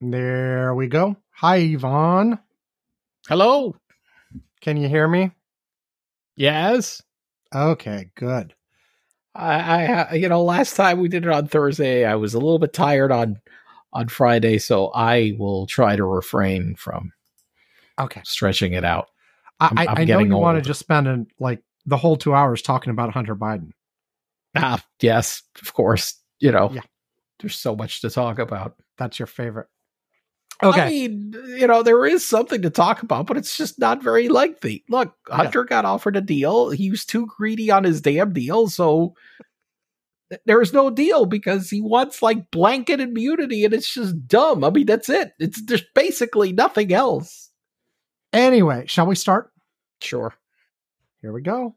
There we go. Hi, Ivan. Hello. Can you hear me? Yes. Okay, good. I, I, you know, last time we did it on Thursday, I was a little bit tired on on Friday, so I will try to refrain from Okay. stretching it out. I, I'm- I, I'm I know you want to just spend an, like the whole two hours talking about Hunter Biden. Ah, yes, of course. You know, Yeah. there's so much to talk about. That's your favorite. Okay. I mean, you know, there is something to talk about, but it's just not very lengthy. Look, Yeah. Hunter got offered a deal. He was too greedy on his damn deal, so there's no deal because he wants like blanket immunity, and it's just dumb. I mean, that's it. It's there's basically nothing else. anyway, shall we start? Sure. Here we go.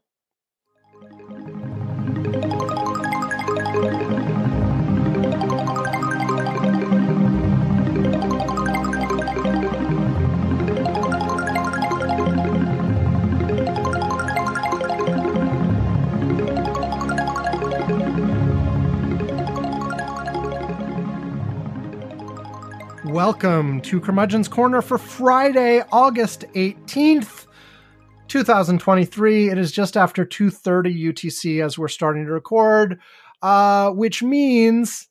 Welcome to Curmudgeon's Corner for Friday, August 18th, 2023. It is just after 2:30 UTC as we're starting to record, uh, which means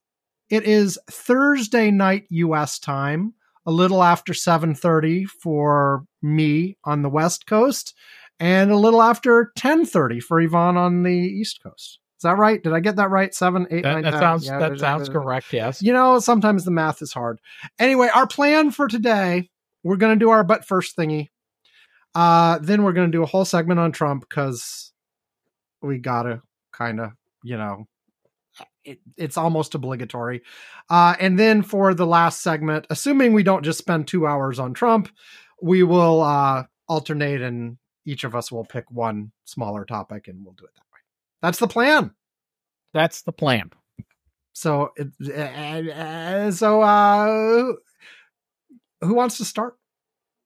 it is Thursday night US time, a little after 7:30 for me on the West Coast, and a little after 10:30 for Ivan on the East Coast. Is that right? Did I get that right? Seven, eight, That, nine, that 10? sounds Yeah, that sounds correct. Yes. you know, sometimes the math is hard. Anyway, our plan for today, we're going to do our but first thingy. Uh, then we're going to do a whole segment on Trump because we got to kind of, you know, it, it's almost obligatory. Uh, and then for the last segment, assuming we don't just spend two hours on Trump, we will uh, alternate and each of us will pick one smaller topic and we'll do it that way. That's the plan. That's the plan. So, it- uh, so uh, who wants to start?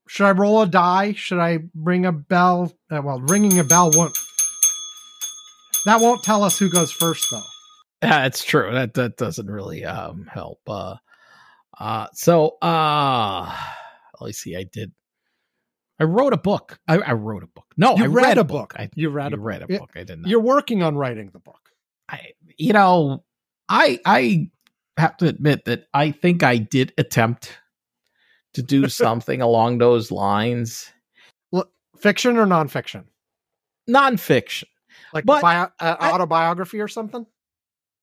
Should I roll a die? Should I ring a bell? Uh, well, ringing a bell won't. That won't tell us who goes first, though. Yeah, it's true. That that doesn't really um help. Uh uh so uh let me see, I did I wrote a book. I, I wrote a book. No, You I read read, a book. book. I You read a read a book. book. I did not. You're working on writing the book. I you know, I I have to admit that I think I did attempt to do something along those lines. Fiction or nonfiction? Nonfiction. Like But bio, uh, I- autobiography or something?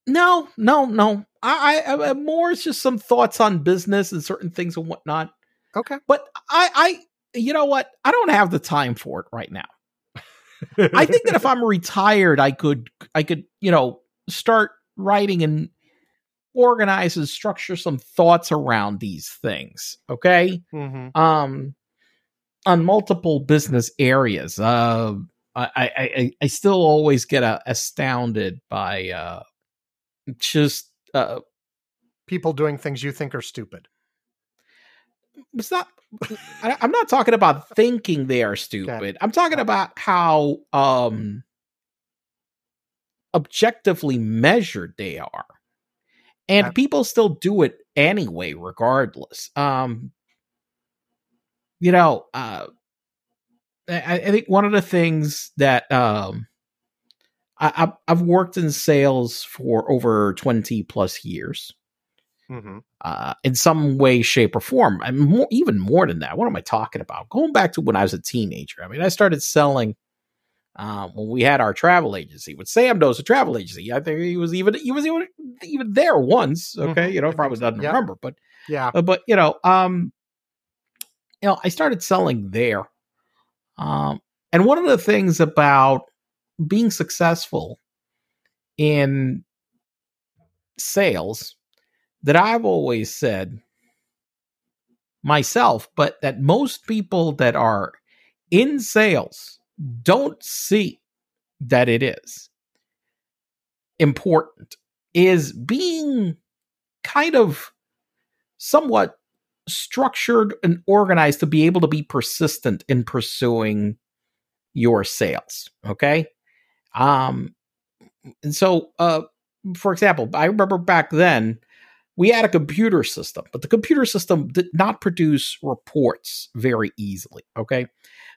No, no, no. I, I, I more it's just some thoughts on business and certain things and whatnot. Okay. But I, I, you know what? I don't have the time for it right now. I think that if I'm retired, I could, I could, you know, start writing and organize and structure some thoughts around these things. Okay. hmm Um, on multiple business areas. Uh, I, I, I, I still always get uh, astounded by uh, just uh, People doing things you think are stupid. it's not I, i'm not talking about thinking they are stupid i'm talking about how um objectively measured they are and Okay. people still do it anyway regardless um you know uh I, I think one of the things that um I, I've- I've worked in sales for over 20 plus years Mm-hmm. uh, in some way, shape, or form. And more, even more than that. What am I talking about? Going back to when I was a teenager. I mean, I started selling um, when we had our travel agency. With Sam knows a travel agency. I think he was even he was even even there once. Okay, Mhm. you know, I probably doesn't Yeah. remember, but Yeah. uh, but you know, um, you know, I started selling there. Um, and one of the things about being successful in sales that I've always said myself, but that most people that are in sales don't see that it is important is being kind of somewhat structured and organized to be able to be persistent in pursuing your sales okay? Um and so uh for example i remember back then we had a computer system, but the computer system did not produce reports very easily. Okay.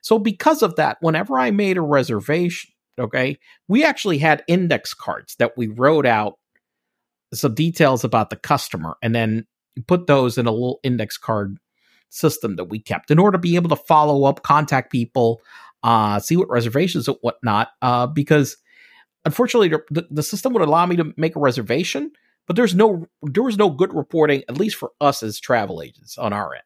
So, because of that, whenever I made a reservation, okay, we actually had index cards that we wrote out some details about the customer and then put those in a little index card system that we kept in order to be able to follow up, contact people, uh, see what reservations and whatnot. Uh, because unfortunately, the, the system would allow me to make a reservation, but there's no there was no good reporting, at least for us as travel agents on our end.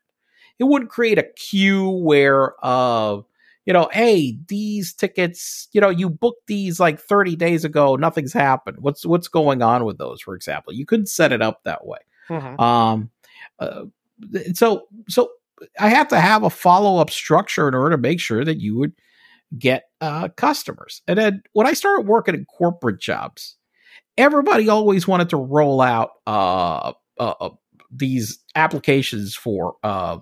It wouldn't create a queue where uh you know, hey, these tickets, you know, you booked these like 30 days ago, nothing's happened. What's what's going on with those, for example? You couldn't set it up that way. Mm-hmm. Um uh, so so I have to have a follow-up structure in order to make sure that you would get uh, customers. And then when I started working in corporate jobs, everybody always wanted to roll out uh, uh, uh these applications for uh,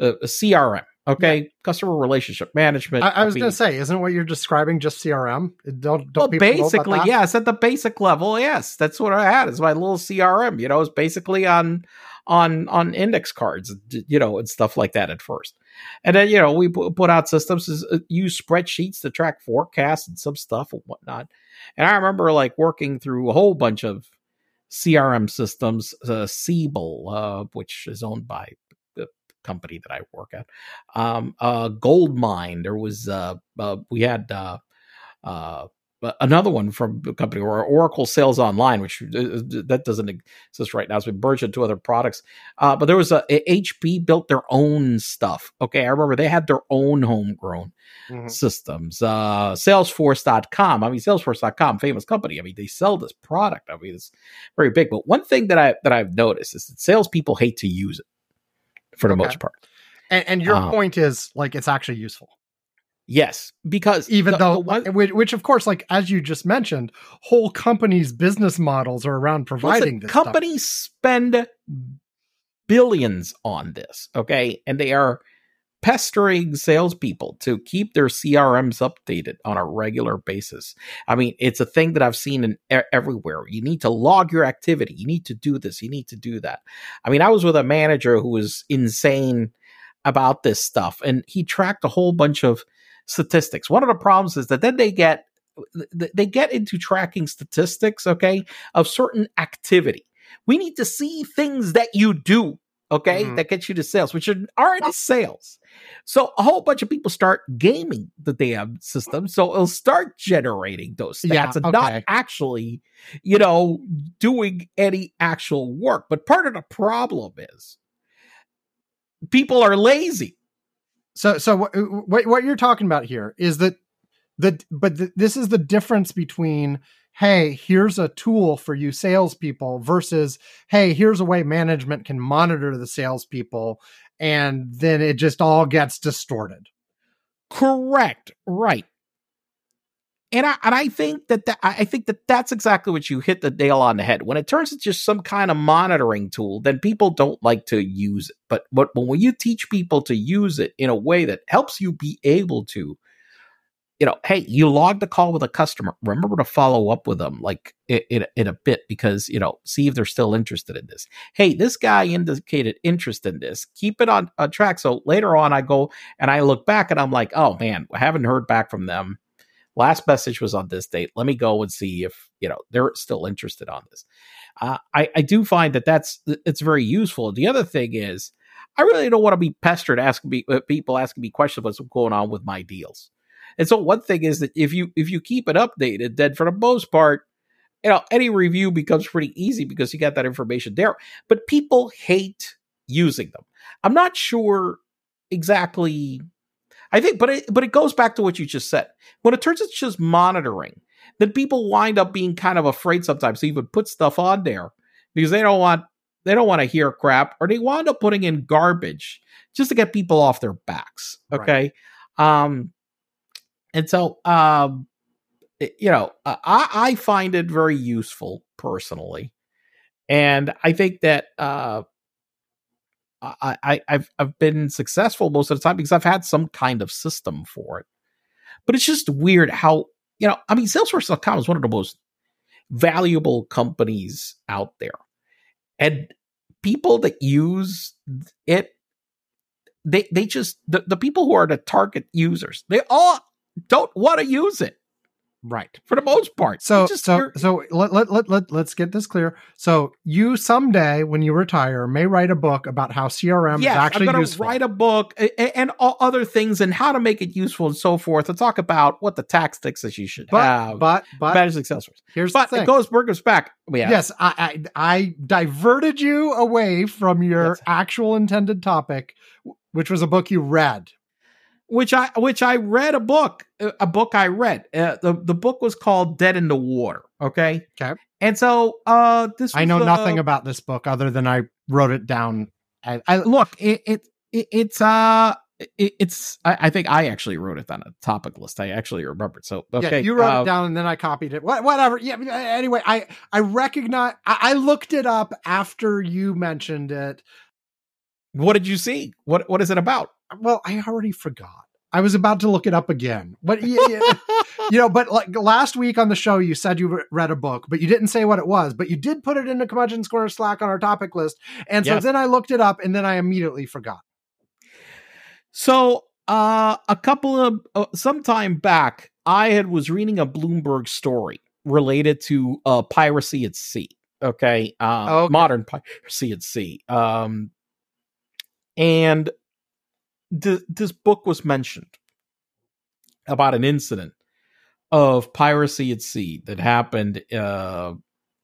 a CRM. Okay, yeah. customer relationship management. I, I was going to say, isn't what you're describing just CRM? Don't, don't well, basically, yes. At the basic level, yes, that's what I had. Is my little CRM. You know, it's basically on on on index cards, you know, and stuff like that at first. And then you know we put out systems, uh, use spreadsheets to track forecasts and some stuff and whatnot. And I remember like working through a whole bunch of CRM systems, uh, Siebel, uh, which is owned by the company that I work at. Um, uh, Goldmine. There was uh, uh, we had uh, uh, another one from a company or Oracle Sales Online, which uh, uh, that doesn't exist right now. It's been merged into other products. Uh, but there was a, a, HP built their own stuff. Okay, I remember they had their own homegrown mm-hmm. systems. Uh, Salesforce.com. I mean, Salesforce.com, famous company. I mean, they sell this product. I mean, it's very big. But one thing that I that I've noticed is that salespeople hate to use it for the okay. most part. And, and your um, point is like it's actually useful. Yes, because even the, though, the one, which, of course, like as you just mentioned, whole companies' business models are around providing listen, this. Companies stuff. spend billions on this, okay, and they are pestering salespeople to keep their CRMs updated on a regular basis. I mean, it's a thing that I've seen in everywhere. You need to log your activity. You need to do this. You need to do that. I mean, I was with a manager who was insane about this stuff, and he tracked a whole bunch of statistics. One of the problems is that then they get they get into tracking statistics, okay, of certain activity. We need to see things that you do, okay, mm-hmm. that get you to sales, which aren't sales. So a whole bunch of people start gaming the damn system, so it'll start generating those stats yeah, and okay. not actually, you know, doing any actual work. But part of the problem is people are lazy. So, so what what you're talking about here is that the but the, this is the difference between hey, here's a tool for you salespeople versus hey, here's a way management can monitor the salespeople, and then it just all gets distorted. Correct. Right and I and I think that, that I think that that's exactly what you hit the nail on the head. When it turns into just some kind of monitoring tool, then people don't like to use it. But but when you teach people to use it in a way that helps you be able to, you know, hey, you logged a call with a customer. Remember to follow up with them like in, in, in a bit because you know see if they're still interested in this. Hey, this guy indicated interest in this. Keep it on, on track. So later on, I go and I look back and I'm like, oh man, I haven't heard back from them last message was on this date. Let me go and see if you know they're still interested on this. Uh, I I do find that that's it's very useful. The other thing is, I really don't want to be pestered asking me uh, people asking me questions about what's going on with my deals. And so one thing is that if you if you keep it updated, then for the most part, you know any review becomes pretty easy because you got that information there. But people hate using them. I'm not sure exactly I think, but it, but it goes back to what you just said. When it turns it's just monitoring, then people wind up being kind of afraid sometimes to even put stuff on there because they don't want they don't want to hear crap or they wind up putting in garbage just to get people off their backs. Okay, right. um, and so um, it, you know, I I find it very useful personally, and I think that uh I, I have I've been successful most of the time because I've had some kind of system for it. But it's just weird how you know. I mean, Salesforce.com is one of the most valuable companies out there, and people that use it they they just the, the people who are the target users they all don't want to use it Right. for the most part So just so you're- so let, let let let let's get this clear. So you someday when you retire may write a book about how CRM yes, is actually I'm going useful. to write a book and, and all other things and how to make it useful and so forth and talk about what the tactics that you should but have but but better success rates. here's But the thing. it goes Burgers back. Yeah. Yes, I, I I diverted you away from your Yes. actual intended topic, which was a book you read. Which I which I read a book, uh, a book I read. Uh, the the book was called Dead in the Water. Okay. Okay. And so uh this I know uh, nothing about this book other than I wrote it down. I, I Look, it, it, it it's uh it, it's I, I think I actually wrote it on a topic list. I actually remembered. So okay, yeah, you wrote uh, it down and then I copied it. What, whatever. Yeah. uh, Anyway, I I recognize. I, I looked it up after you mentioned it. What did you see? What what is it about? Well, I already forgot. I was about to look it up again, but yeah, yeah. you know, but like last week on the show, you said you read a book, but you didn't say what it was. But you did put it in the Curmudgeon's Corner Slack on our topic list, and so Yes. then I looked it up, and then I immediately forgot. So, uh, a couple of uh, some time back, I had was reading a Bloomberg story related to uh, piracy at sea. Okay, uh, Okay. modern piracy at sea. Um, and th- this book was mentioned about an incident of piracy at sea that happened uh,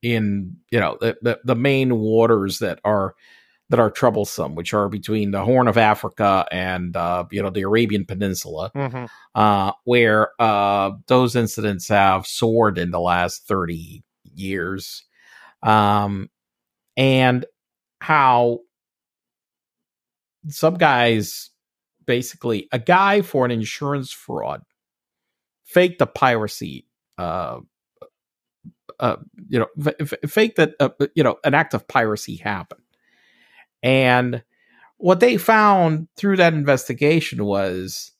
in you know the, the the main waters that are that are troublesome, which are between the Horn of Africa and uh, you know the Arabian Peninsula, uh, where uh, those incidents have soared in the last thirty years, um, and how some guys basically a guy for an insurance fraud faked a piracy uh uh you know f- f- faked that uh, you know an act of piracy happened. And what they found through that investigation was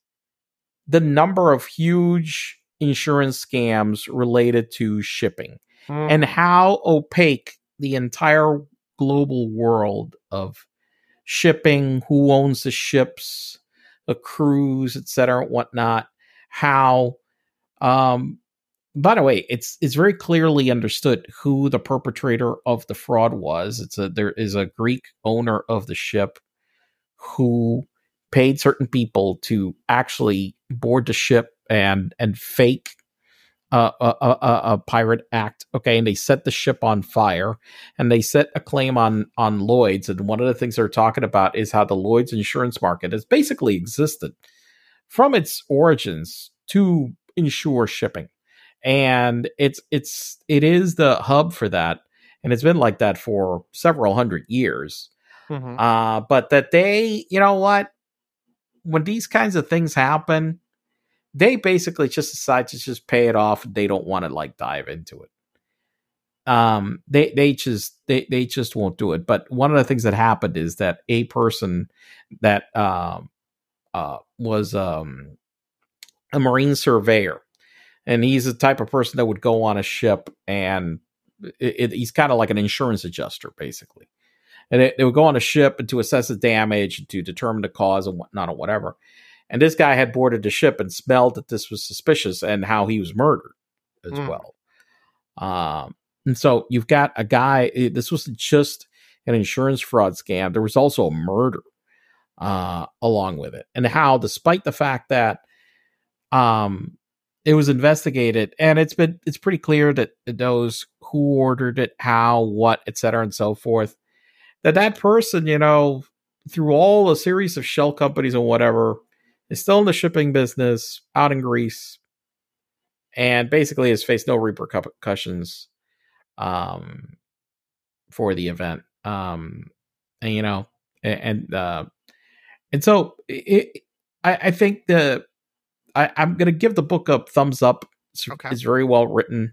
the number of huge insurance scams related to shipping and how opaque the entire global world of shipping, who owns the ships, crews, et cetera, whatnot. How, um, by the way, it's it's very clearly understood who the perpetrator of the fraud was. It's a there is a Greek owner of the ship who paid certain people to actually board the ship and and fake uh, a, a, a, pirate act. Okay, and they set the ship on fire, and they set a claim on on Lloyd's. And one of the things they're talking about is how the Lloyd's insurance market has basically existed from its origins to insure shipping, and it's it's it is the hub for that, and it's been like that for several hundred years. Mhm. Uh, but that they, you know what, when these kinds of things happen, they basically just decide to just pay it off. They don't want to like dive into it. Um, they they just they they just won't do it. But one of the things that happened is that a person that um uh was um a marine surveyor, and he's the type of person that would go on a ship and it, it, he's kind of like an insurance adjuster basically and they, they would go on a ship and to assess the damage and to determine the cause and whatnot or whatever. And this guy had boarded the ship and smelled that this was suspicious and how he was murdered as Mm. well. Um, and so you've got a guy. eh, This wasn't just an insurance fraud scam. There was also a murder uh, along with it, and how, despite the fact that um, it was investigated, and it's been it's pretty clear that those who ordered it, how, what, et cetera, and so forth, that that person, you know, through all a series of shell companies and whatever, is still in the shipping business out in Greece, and basically has faced no repercussions um, for the event. Um, and you know, and uh, and so it, I, I think the I, I'm going to give the book a thumbs up. It's, Okay. it's very well written,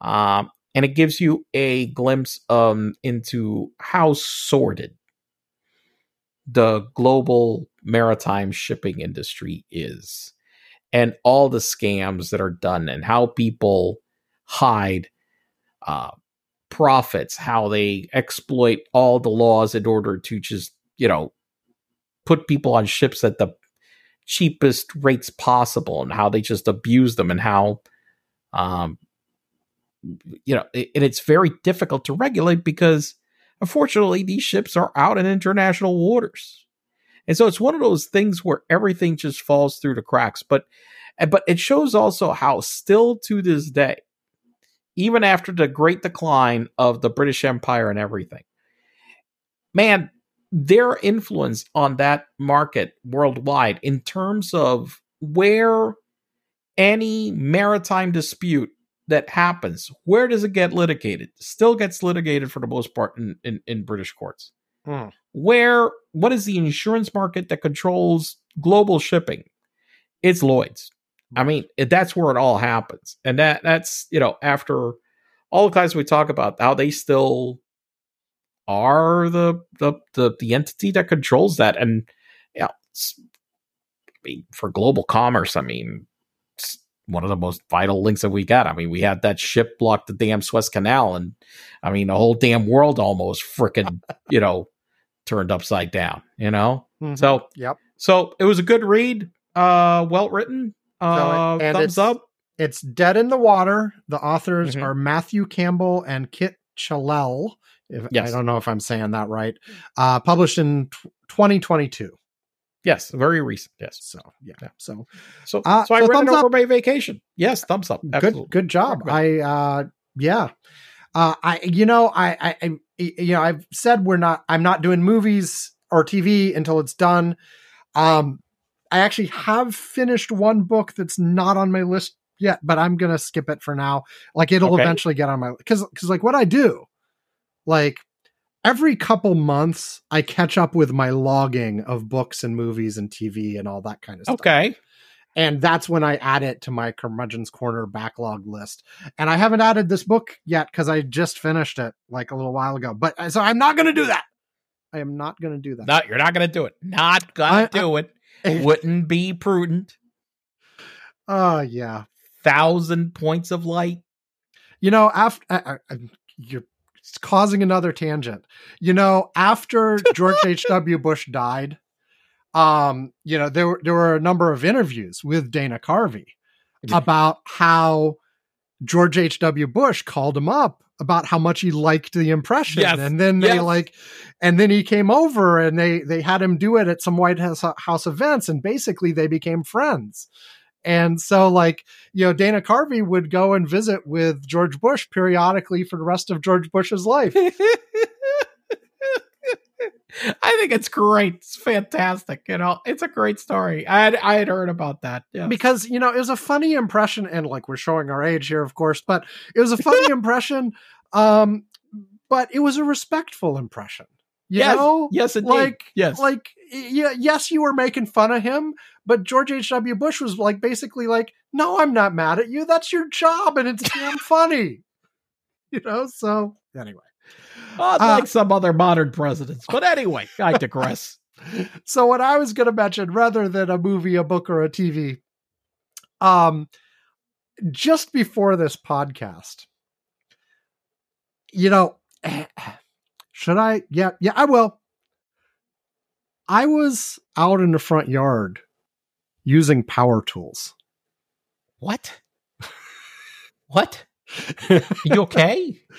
um, and it gives you a glimpse um, into how sordid the global maritime shipping industry is, and all the scams that are done, and how people hide uh, profits, how they exploit all the laws in order to just, you know, put people on ships at the cheapest rates possible and how they just abuse them and how um you know and it's very difficult to regulate because unfortunately these ships are out in international waters. And so it's one of those things where everything just falls through the cracks but eh, but it shows also how still to this day even after the great decline of the british empire and everything man their influence on that market worldwide in terms of where any maritime dispute that happens, where does it get litigated? Still gets litigated for the most part in, in, in British courts. Hmm. Where, what is the insurance market that controls global shipping? It's Lloyd's. I mean, that's where it all happens. And that that's, you know, after all the times we talk about how they still are the the the, the entity that controls that and yeah I mean, for global commerce i mean one of the most vital links that we got i mean we had that ship block the damn suez canal and i mean the whole damn world almost freaking you know turned upside down you know Mhm. so Yep. so it was a good read uh well written uh and thumbs it's- up It's Dead in the Water. The authors Mhm. are Matthew Campbell and Kit Chellel. If, Yes. I don't know if I'm saying that right. Uh, published in tw 2022. Yes very recent yes So yeah. Yeah. So so Uh, so i so read it over up. my vacation yes thumbs up Absolutely. good good job. I uh yeah. Uh I you know I, I you know I've said we're not I'm not doing movies or TV until it's done. Um I actually have finished one book that's not on my list yet, but I'm going to skip it for now. Like it'll Okay. eventually get on my cuz cuz like what I do like every couple months I catch up with my logging of books and movies and TV and all that kind of stuff okay and that's when I add it to my curmudgeon's corner backlog list. And I haven't added this book yet because I just finished it like a little while ago. But uh, so I'm not going to do that. I am not going to do that. No, you're not going to do it. Not going I- to do it. Wouldn't be prudent. Oh yeah. Thousand points of light. You know, after uh, uh, you're causing another tangent. You know, after George H. W. Bush died, um, you know, there were there were a number of interviews with Dana Carvey about how George H. W. Bush called him up about how much he liked the impression, Yes, and then they yes. like, and then he came over and they they had him do it at some White House, House events, and basically they became friends. And so, like, you know, Dana Carvey would go and visit with George Bush periodically for the rest of George Bush's life. I think it's great. It's fantastic. You know, it's a great story. I had I had heard about that. Yeah. because you know it was a funny impression and like we're showing our age here of course but it was a funny impression um but it was a respectful impression you Yes, know yes, indeed. like Yes. like yeah yes you were making fun of him but george h.w bush was like basically like no i'm not mad at you that's your job and it's damn funny you know so anyway Unlike uh, some other modern presidents. But anyway, I digress. so what I was going to mention, rather than a movie, a book, or a TV, um, just before this podcast, you know, should I? Yeah, yeah, I will. I was out in the front yard using power tools. What? What? You okay?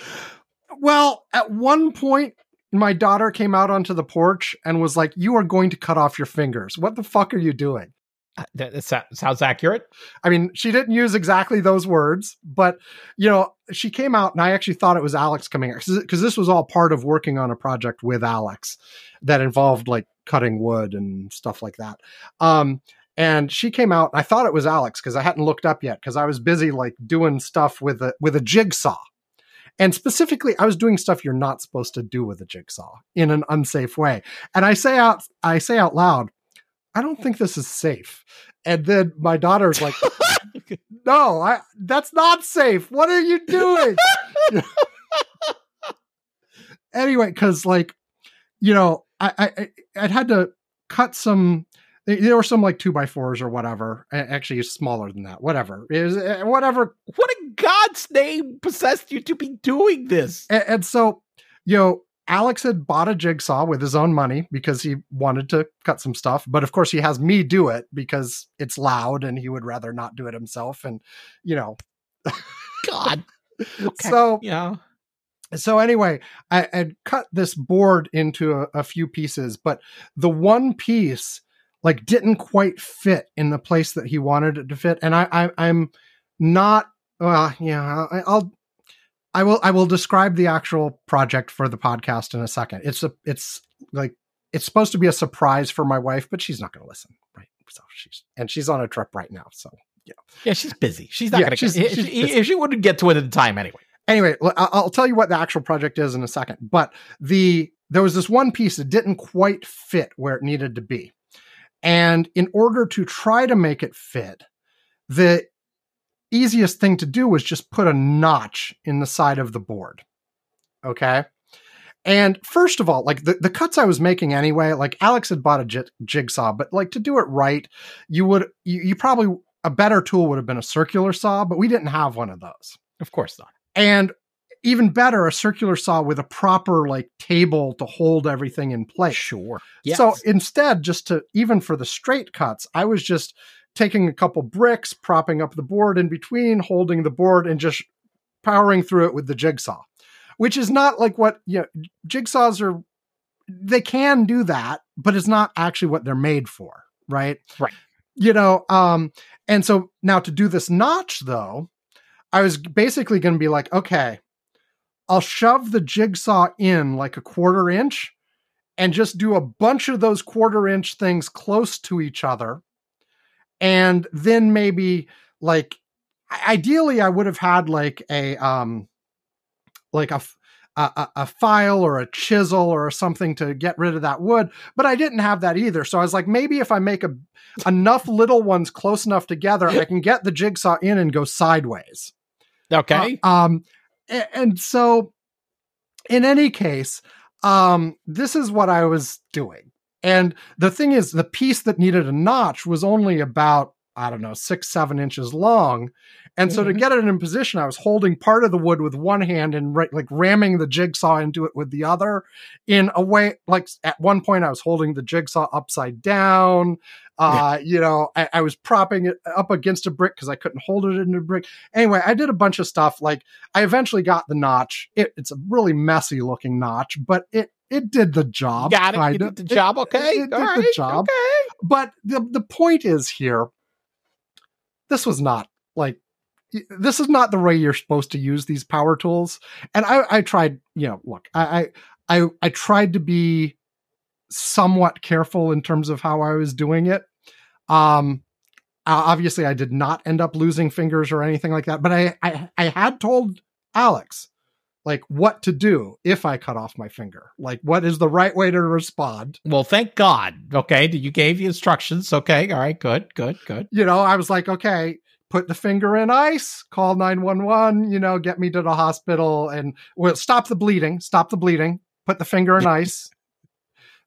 Well, at one point, my daughter came out onto the porch and was like, "You are going to cut off your fingers. What the fuck are you doing?" Uh, that, sounds accurate. I mean, she didn't use exactly those words, but you know, she came out and I actually thought it was Alex coming out because this was all part of working on a project with Alex that involved like cutting wood and stuff like that. Um, and she came out. I thought it was Alex because I hadn't looked up yet because I was busy like doing stuff with a with a jigsaw. And specifically, I was doing stuff you're not supposed to do with a jigsaw in an unsafe way. And I say out, I say out loud, I don't think this is safe. And then my daughter's like, no, I, that's not safe. What are you doing? anyway, because like, you know, I, I I'd had to cut some there were some like two by fours or whatever. Actually, it's smaller than that. Whatever is eh, whatever. What in God's name possessed you to be doing this? And, and so, you know, Alex had bought a jigsaw with his own money because he wanted to cut some stuff. But of course, he has me do it because it's loud and he would rather not do it himself. And, you know, God. Okay. So, yeah. So anyway, I had cut this board into a, a few pieces, but the one piece like didn't quite fit in the place that he wanted it to fit. And I, I I'm not, well, yeah, I, I'll, I will I will describe the actual project for the podcast in a second. It's a it's like it's supposed to be a surprise for my wife, but she's not going to listen, right? So she's and she's on a trip right now, so yeah. Yeah, she's busy. She's not yeah, going to. She's if she wouldn't get to it at the time anyway. Anyway, I'll tell you what the actual project is in a second. But the there was this one piece that didn't quite fit where it needed to be, and in order to try to make it fit, the easiest thing to do was just put a notch in the side of the board. Okay. And first of all, like the, the cuts I was making anyway, like Alex had bought a j- jigsaw, but like to do it right, you would, you, you probably, a better tool would have been a circular saw, but we didn't have one of those. Of course not. And even better, a circular saw with a proper like table to hold everything in place. Sure. Yes. So instead, just to, even for the straight cuts, I was just, taking a couple bricks, propping up the board in between, holding the board, and just powering through it with the jigsaw, which is not like what you know, jigsaws are. They can do that, but it's not actually what they're made for, right? Right. You know, um, and so now to do this notch though, I was basically going to be like, okay, I'll shove the jigsaw in like a quarter inch and just do a bunch of those quarter inch things close to each other and then maybe like ideally I would have had like a um like a a, a, file or a chisel or something to get rid of that wood, but I didn't have that either. So I was like, maybe if I make a, enough little ones close enough together, I can get the jigsaw in and go sideways. Okay. Uh, um, and, and so in any case, um, this is what I was doing. And the thing is, the piece that needed a notch was only about, I don't know, six, seven inches long. And mm-hmm. so to mm-hmm. get it in position, I was holding part of the wood with one hand and like ramming the jigsaw into it with the other in a way, like at one point I was holding the jigsaw upside down. Uh, you know, I, I, was propping it up against a brick because I couldn't hold it in a brick. Anyway, I did a bunch of stuff. Like I eventually got the notch. It, it's a really messy looking notch, but it it did the job. Got it. did the job. Okay. It, it did right. the job. Okay. But the the point is here. This was not like this is not the way you're supposed to use these power tools. And I, I tried, you know, look, I, I, I tried to be somewhat careful in terms of how I was doing it. Um, obviously I did not end up losing fingers or anything like that, but I, I, I had told Alex, like what to do if I cut off my finger. Like what is the right way to respond? Well, thank God. Okay, you gave the instructions. Okay, all right, good, good, good. You know, I was like, okay, put the finger in ice, call 911, you know, get me to the hospital and well, stop the bleeding, stop the bleeding, put the finger in ice,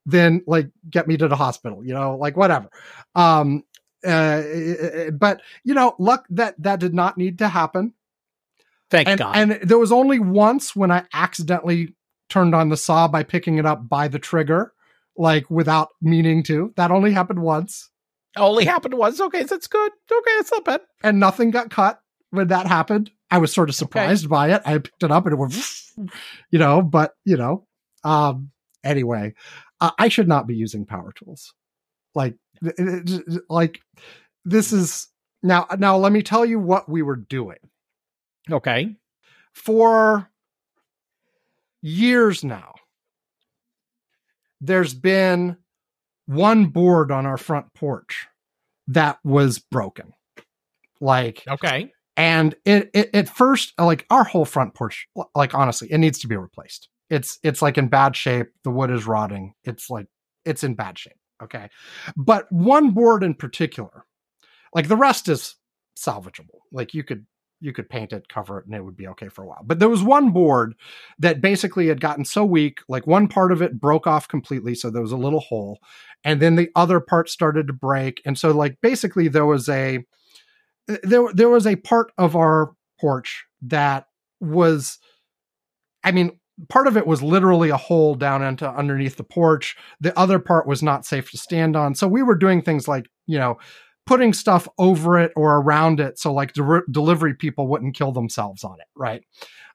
then like get me to the hospital, you know, like whatever. Um uh, but you know, luck that that did not need to happen. Thank and, God. And there was only once when I accidentally turned on the saw by picking it up by the trigger, like without meaning to. That only happened once. Only happened once. Okay, that's good. Okay, that's not bad. And nothing got cut when that happened. I was sort of surprised okay. by it. I picked it up and it went, you know, but you know, um, anyway, uh, I should not be using power tools. Like, like this is now, now let me tell you what we were doing. Okay. For years now, there's been one board on our front porch that was broken. Like, okay. And it, it at first, like our whole front porch, like honestly, it needs to be replaced. It's it's like in bad shape. The wood is rotting. It's like it's in bad shape. Okay. But one board in particular, like the rest is salvageable. Like you could you could paint it, cover it, and it would be okay for a while. But there was one board that basically had gotten so weak, like one part of it broke off completely, so there was a little hole, and then the other part started to break, and so like basically there was a eh, there there was a part of our porch that was, I mean, part of it was literally a hole down into underneath the porch. The other part was not safe to stand on. So we were doing things like, you know, putting stuff over it or around it so like de- delivery people wouldn't kill themselves on it, right?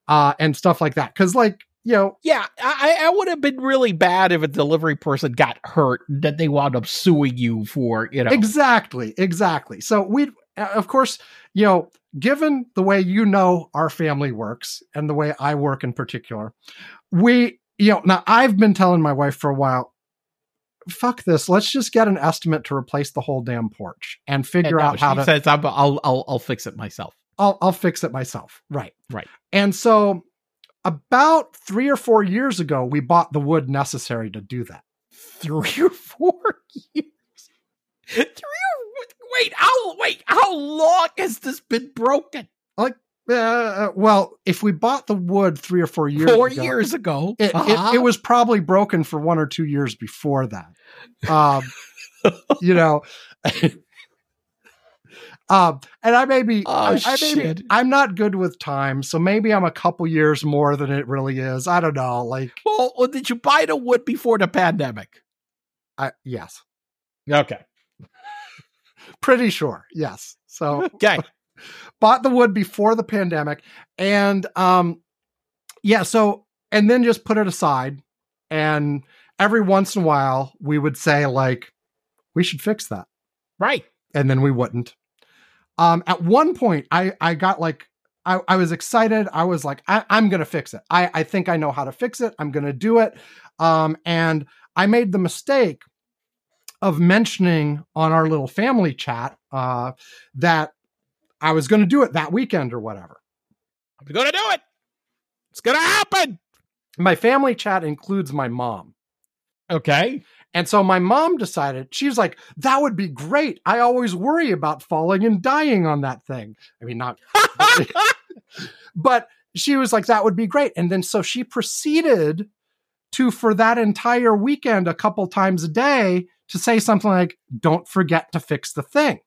Uh, and stuff like that. Cause like, you know, yeah, I, I would have been really bad if a delivery person got hurt that they wound up suing you for, you know. Exactly, exactly. So we, of course, you know, given the way you know our family works and the way I work in particular, we, you know, now I've been telling my wife for a while, fuck this. Let's just get an estimate to replace the whole damn porch and figure And no, out how to. says, I'll, I'll, I'll fix it myself. I'll, I'll fix it myself. Right. Right. And so, about three or four years ago, we bought the wood necessary to do that. Three or four years. Three or wait, how wait, how long has this been broken? Uh, well, if we bought the wood three or four years Four ago, years ago. it, Uh-huh. it, it was probably broken for one or two years before that. Um, you know, um, and I may be, Oh, I, I may be-. I'm not good with time, so maybe I'm a couple years more than it really is. I don't know. Like, well, well, did you buy the wood before the pandemic? I, yes, Okay. Pretty sure. Yes. So Okay. bought the wood before the pandemic and um yeah so and then just put it aside and every once in a while we would say like we should fix that right. and then we wouldn't um at one point i i got like i, I was excited i was like I, i'm gonna fix it i i think i know how to fix it i'm gonna do it um and i made the mistake of mentioning on our little family chat uh that i was gonna do it that weekend or whatever I'm gonna do it. It's gonna happen. my family chat includes my mom Okay. And so my mom decided, she was like, that would be great. I always worry about falling and dying on that thing. I mean, not, but she was like, that would be great. And then so she proceeded to, for that entire weekend, a couple times a day, to say something like, don't forget to fix the thing.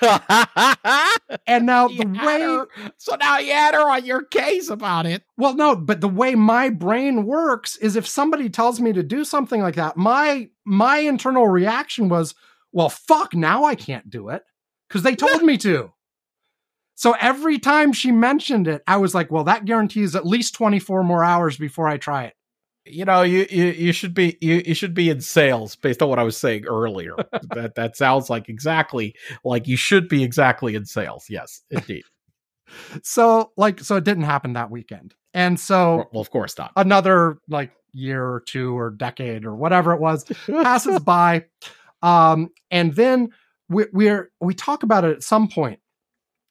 And now You the way, her- so now you had her on your case about it. well, no, but the way my brain works is if somebody tells me to do something like that, my, my internal reaction was, well, fuck, now I can't do it because they told me to. So every time she mentioned it, I was like, well, that guarantees at least 24 more hours before I try it. You know, you you, you should be you, you should be in sales based on what I was saying earlier. that that sounds like exactly like you should be exactly in sales. Yes, indeed. So, like, so it didn't happen that weekend. And so well, of course not. another like year or two or decade or whatever it was passes by. Um, and then we, we're, we talk about it at some point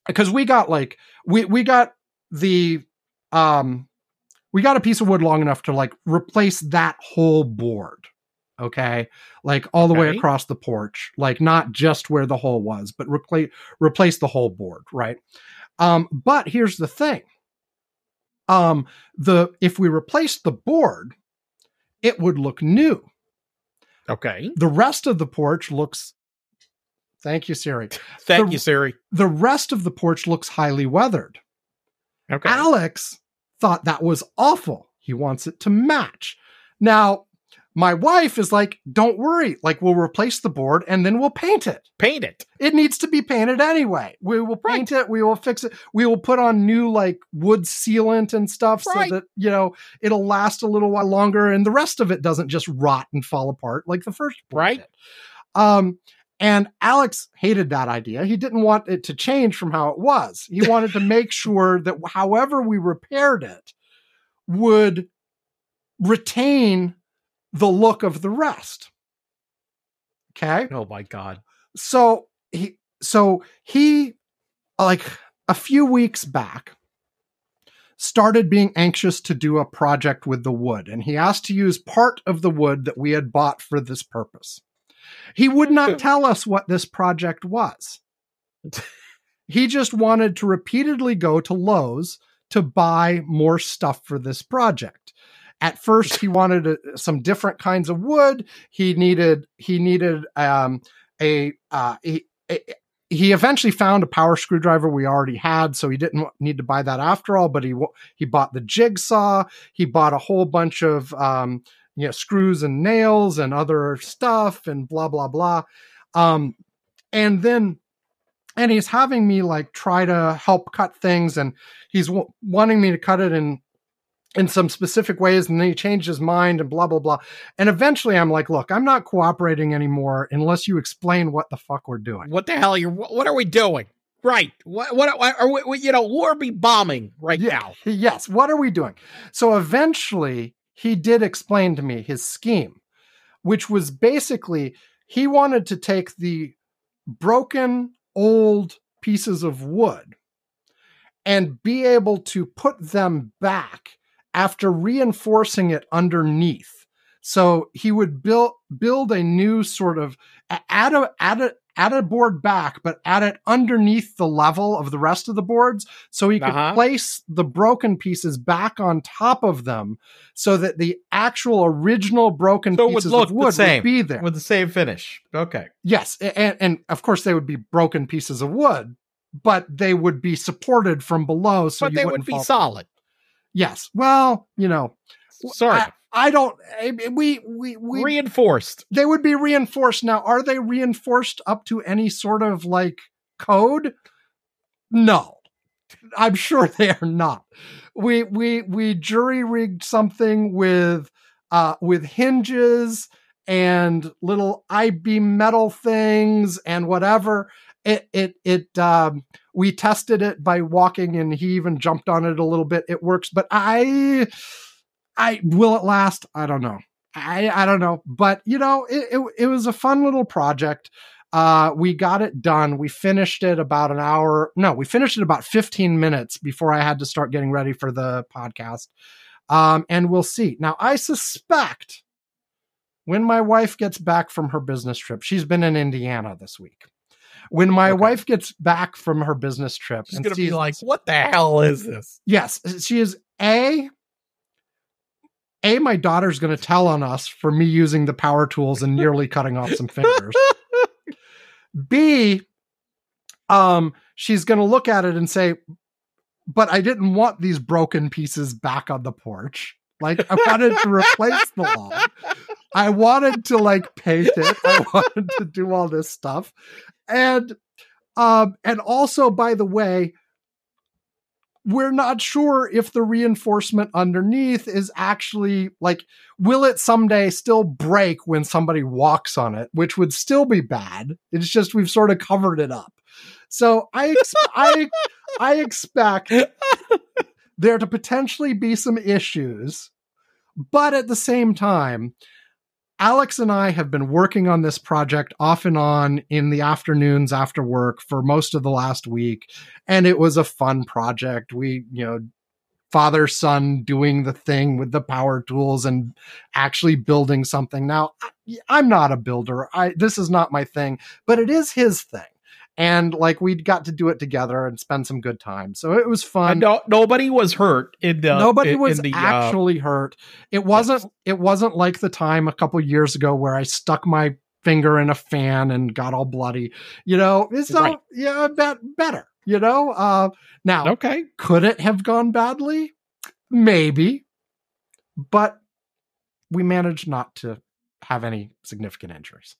because we got like, we, we got the, um, we got a piece of wood long enough to like replace that whole board. Okay. Like all the way across the porch, like not just where the hole was, but replace, replace the whole board. Right. Um, but here's the thing. Um, the, if we replaced the board, it would look new. Okay. The rest of the porch looks, thank you, Siri. Thank The- you, Siri. The rest of the porch looks highly weathered. Okay. Alex thought that was awful. He wants it to match. Now, my wife is like, don't worry. Like, we'll replace the board and then we'll paint it. Paint it. It needs to be painted anyway. We will paint it. We will fix it. We will put on new, like, wood sealant and stuff Right. so that, you know, it'll last a little while longer and the rest of it doesn't just rot and fall apart like the first board Right. Um, and Alex hated that idea. He didn't want it to change from how it was. He wanted to make sure that however we repaired it would retain the look of the rest. Okay? Oh my god. So he so he like a few weeks back started being anxious to do a project with the wood and he asked to use part of the wood that we had bought for this purpose. He would not tell us what this project was. he just wanted to repeatedly go to Lowe's to buy more stuff for this project. At first, he wanted a, some different kinds of wood. He needed he needed um, a, uh, he, a he eventually found a power screwdriver we already had, so he didn't need to buy that after all. But he he bought the jigsaw. He bought a whole bunch of um, you know screws and nails and other stuff and blah blah blah. Um, and then and he's having me like try to help cut things and he's w- wanting me to cut it in in some specific ways and then he changed his mind and blah blah blah. And eventually i'm like look i'm not cooperating anymore unless you explain what the fuck we're doing. What the hell are you what are we doing? Right. What what, are we you know war be bombing right yeah, now. Yes. What are we doing? So eventually he did explain to me his scheme which was basically he wanted to take the broken old pieces of wood and be able to put them back after reinforcing it underneath. So he would build build a new sort of add a add a add a board back, but add it underneath the level of the rest of the boards, so he could uh-huh. place the broken pieces back on top of them, so that the actual original broken so pieces of wood would be there with the same finish. Okay. Yes, and, and of course they would be broken pieces of wood, but they would be supported from below, so but they would be solid. Yes. Well, you know, sorry. I, I don't. We, we we reinforced. They would be reinforced. Now, are they reinforced up to any sort of like code? No, I'm sure they are not. We we we jury rigged something with uh with hinges and little I beam metal things and whatever. It it it um we tested it by walking and he even jumped on it a little bit. It works, but I, I will it last? I don't know. I, I don't know, but you know, it, it, it was a fun little project. Uh, we got it done. We finished it about an hour. No, we finished it about 15 minutes before I had to start getting ready for the podcast. Um, and we'll see. Now, I suspect when my wife gets back from her business trip, she's been in Indiana this week. When my okay. wife gets back from her business trip, she's going to be like, "What the hell is this?" Yes, she is a. A, my daughter's going to tell on us for me using the power tools and nearly cutting off some fingers. B, um, she's going to look at it and say, "But I didn't want these broken pieces back on the porch." Like I wanted to replace the lawn. I wanted to like paint it. I wanted to do all this stuff and um, and also, by the way, we're not sure if the reinforcement underneath is actually like, will it someday still break when somebody walks on it, which would still be bad. It's just we've sort of covered it up. So I, ex- I, I expect there to potentially be some issues, but at the same time, Alex and I have been working on this project off and on in the afternoons after work for most of the last week. And it was a fun project. We, you know, father son doing the thing with the power tools and actually building something. Now, I'm not a builder. I this is not my thing, but it is his thing and like we got to do it together and spend some good time. So it was fun. No, nobody was hurt. In the, nobody in, was in the, uh, actually uh, hurt. It wasn't. Yes. It wasn't like the time a couple years ago where I stuck my finger in a fan and got all bloody. You know, it's right. all yeah, that better. You know, uh, now okay, could it have gone badly? Maybe, but we managed not to have any significant injuries.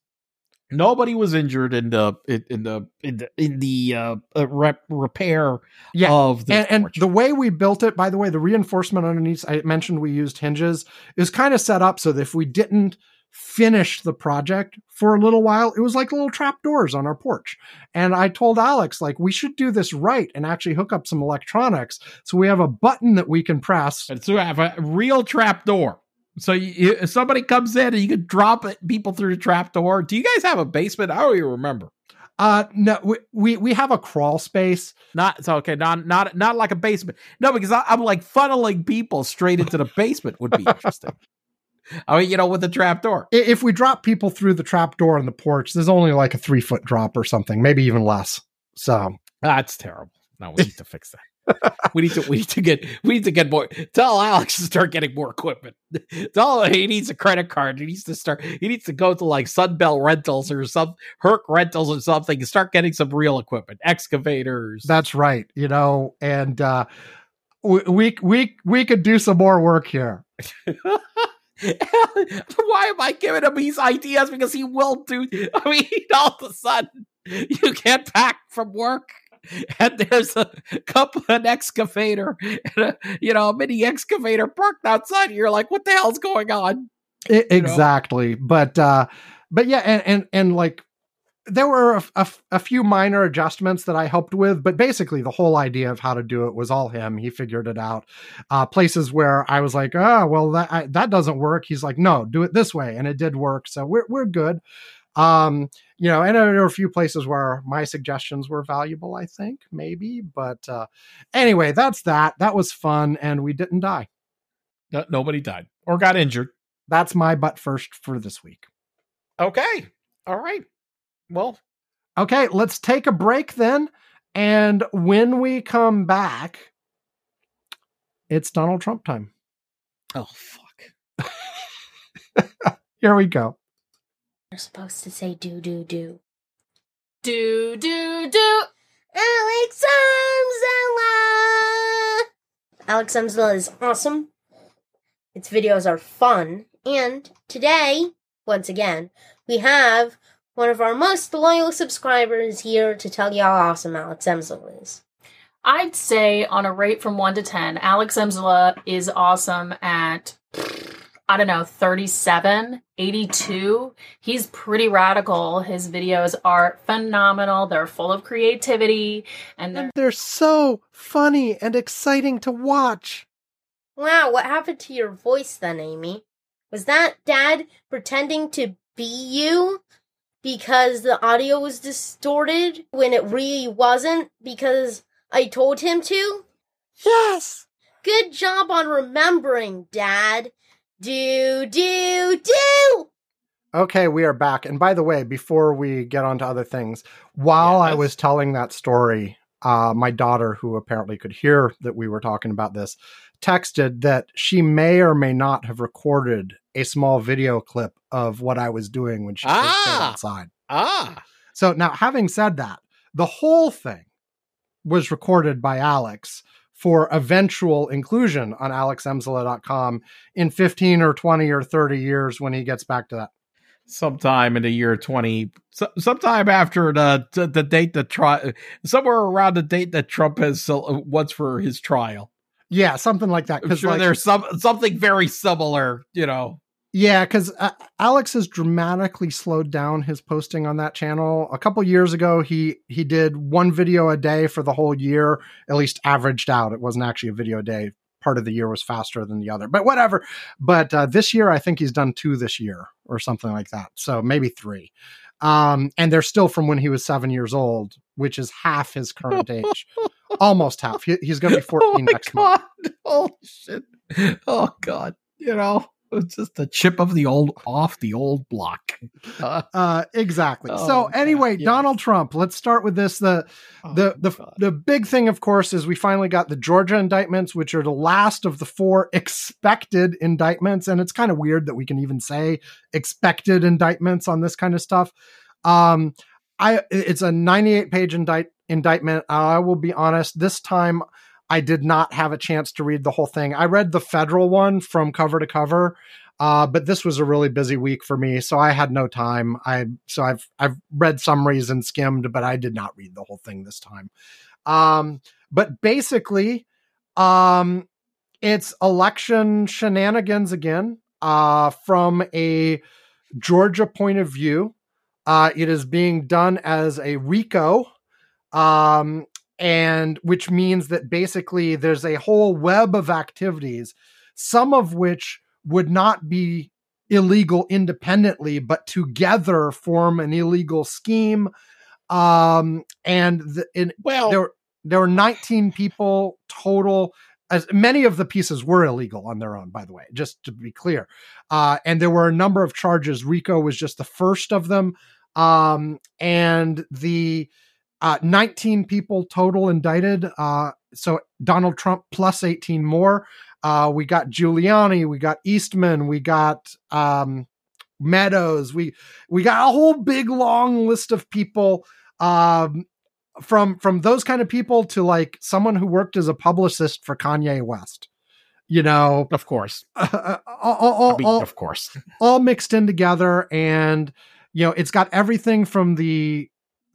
Nobody was injured in the in the in the in the uh, uh rep, repair yeah. of the and, and, the way we built it. By the way, the reinforcement underneath I mentioned we used hinges is kind of set up so that if we didn't finish the project for a little while, it was like little trap doors on our porch. And I told Alex like we should do this right and actually hook up some electronics so we have a button that we can press. And so have a real trap door. So you, if somebody comes in and you can drop it, people through the trap door. Do you guys have a basement? I don't even remember. Uh no, we, we we have a crawl space. Not so okay, not not not like a basement. No, because I, am like funneling people straight into the basement would be interesting. I mean, you know, with the trap door. If we drop people through the trap door on the porch, there's only like a three foot drop or something, maybe even less. So That's terrible. No, we need to fix that. We need to we need to get we need to get more tell Alex to start getting more equipment. Tell him he needs a credit card. He needs to start he needs to go to like Sunbelt Rentals or some Herc Rentals or something and start getting some real equipment, excavators. That's right. You know, and uh we we we could do some more work here. Why am I giving him these ideas? Because he will do. I mean, all of a sudden, you get back from work and there's a couple an excavator and a you know a mini excavator parked outside. You're like, what the hell's going on? It, exactly, know? but uh, but yeah, and and and like there were a, a, a, few minor adjustments that I helped with, but basically the whole idea of how to do it was all him. He figured it out. Uh, places where I was like, ah, oh, well that I, that doesn't work. He's like, no, do it this way, and it did work. So we're we're good. Um, you know, and there were a few places where my suggestions were valuable. I think maybe, but uh, anyway, that's that. That was fun, and we didn't die. No, nobody died or got injured. That's my butt first for this week. Okay. All right. Well, okay, let's take a break then. And when we come back, it's Donald Trump time. Oh, fuck. Here we go. You're supposed to say do, do, do. Do, do, do. Alex Emsella! Alex Emsella is awesome. Its videos are fun. And today, once again, we have one of our most loyal subscribers here to tell you how awesome Alex Emsella is. I'd say on a rate from 1 to 10, Alex Emsella is awesome at, I don't know, 37, 82. He's pretty radical. His videos are phenomenal. They're full of creativity and they're, and they're so funny and exciting to watch. Wow, what happened to your voice then, Amy? Was that dad pretending to be you? because the audio was distorted when it really wasn't because I told him to? Yes. Good job on remembering, Dad. Do, do, do! Okay, we are back. And by the way, before we get on to other things, while yes. I was telling that story, uh, my daughter, who apparently could hear that we were talking about this, texted that she may or may not have recorded a small video clip of what I was doing when she ah, was outside. Ah. So now, having said that, the whole thing was recorded by Alex for eventual inclusion on alexemsella.com in 15 or 20 or 30 years when he gets back to that. Sometime in the year 20, so, sometime after the, the, the date that try, somewhere around the date that Trump has uh, what's for his trial. Yeah, something like that. Because sure like, there's some something very similar, you know. Yeah, because uh, Alex has dramatically slowed down his posting on that channel. A couple years ago, he he did one video a day for the whole year, at least averaged out. It wasn't actually a video a day. Part of the year was faster than the other, but whatever. But uh, this year, I think he's done two this year or something like that. So maybe three. Um, and they're still from when he was seven years old, which is half his current age, almost half. He, he's going to be 14 oh next God. month. Oh shit! Oh God! You know, it's just a chip of the old off the old block. Uh, exactly. Oh, so anyway. Donald Trump. Let's start with this. The oh, the the God. the big thing, of course, is we finally got the Georgia indictments, which are the last of the four expected indictments, and it's kind of weird that we can even say expected indictments on this kind of stuff. Um, I it's a 98 page indict indictment. I will be honest. This time I did not have a chance to read the whole thing. I read the federal one from cover to cover, uh, but this was a really busy week for me, so I had no time. I so I've I've read summaries and skimmed, but I did not read the whole thing this time. Um, but basically, um, it's election shenanigans again uh, from a Georgia point of view. Uh, it is being done as a RICO, um, and which means that basically there's a whole web of activities, some of which would not be illegal independently, but together form an illegal scheme. Um, and the, in, well, there there were 19 people total. As many of the pieces were illegal on their own, by the way, just to be clear. Uh, and there were a number of charges. RICO was just the first of them. Um, and the uh, 19 people total indicted. Uh, so Donald Trump plus 18 more. Uh, we got Giuliani, we got Eastman, we got um, Meadows, we we got a whole big long list of people. Um, from from those kind of people to like someone who worked as a publicist for Kanye West, you know, Of course. all, all, I mean, all- of course. all mixed in together and you know it's got everything from the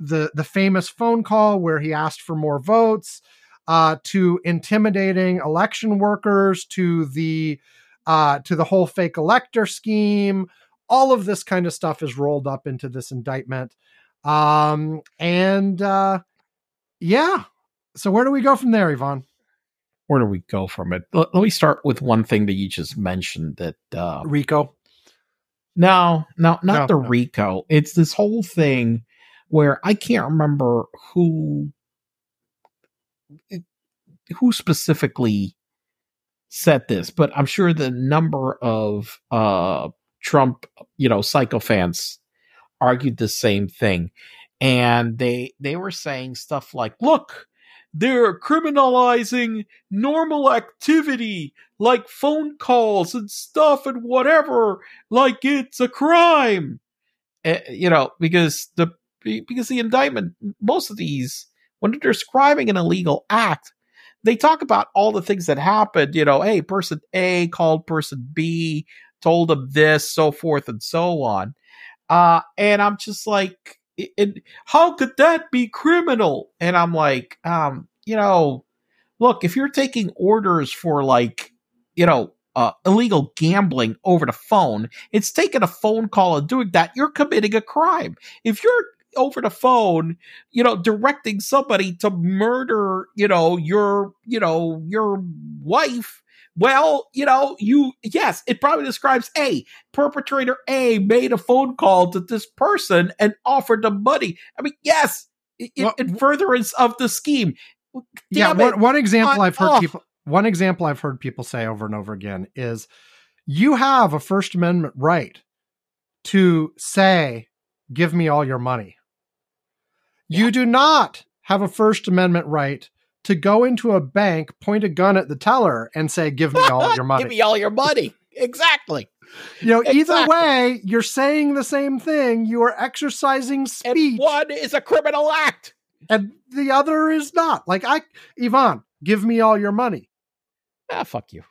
the the famous phone call where he asked for more votes uh to intimidating election workers to the uh to the whole fake elector scheme all of this kind of stuff is rolled up into this indictment um and uh yeah so where do we go from there Ivan Where do we go from it? Let, let me start with one thing that you just mentioned that uh rico No, no, not No, the no. Rico. It's this whole thing where I can't remember who who specifically said this, but I'm sure the number of uh Trump, you know, psychophants argued the same thing. And they they were saying stuff like, "Look, they're criminalizing normal activity like phone calls and stuff and whatever like it's a crime Eh, you know because the because the indictment most of these when they're describing an illegal act they talk about all the things that happened you know hey person a called person b told them this so forth and so on. Uh and i'm just like it, it, how could that be criminal? And i'm like um you know look if you're taking orders for like you know uh, illegal gambling over the phone it's taking a phone call and doing that you're committing a crime. If you're over the phone you know directing somebody to murder you know your you know your wife well you know you yes it probably describes a perpetrator a made a phone call to this person and offered them money. I mean yes in, Well, in furtherance of the scheme. Yeah Damn it. one, one example i've heard people one example i've heard people say over and over again is you have a first amendment right to say give me all your money you do not have a first amendment right to go into a bank point a gun at the teller and say give me all your money. Give me all your money. Exactly. You know either way you're saying the same thing. You are exercising and speech. one is a criminal act. And the other is not. Like i Ivan give me all your money. Ah fuck you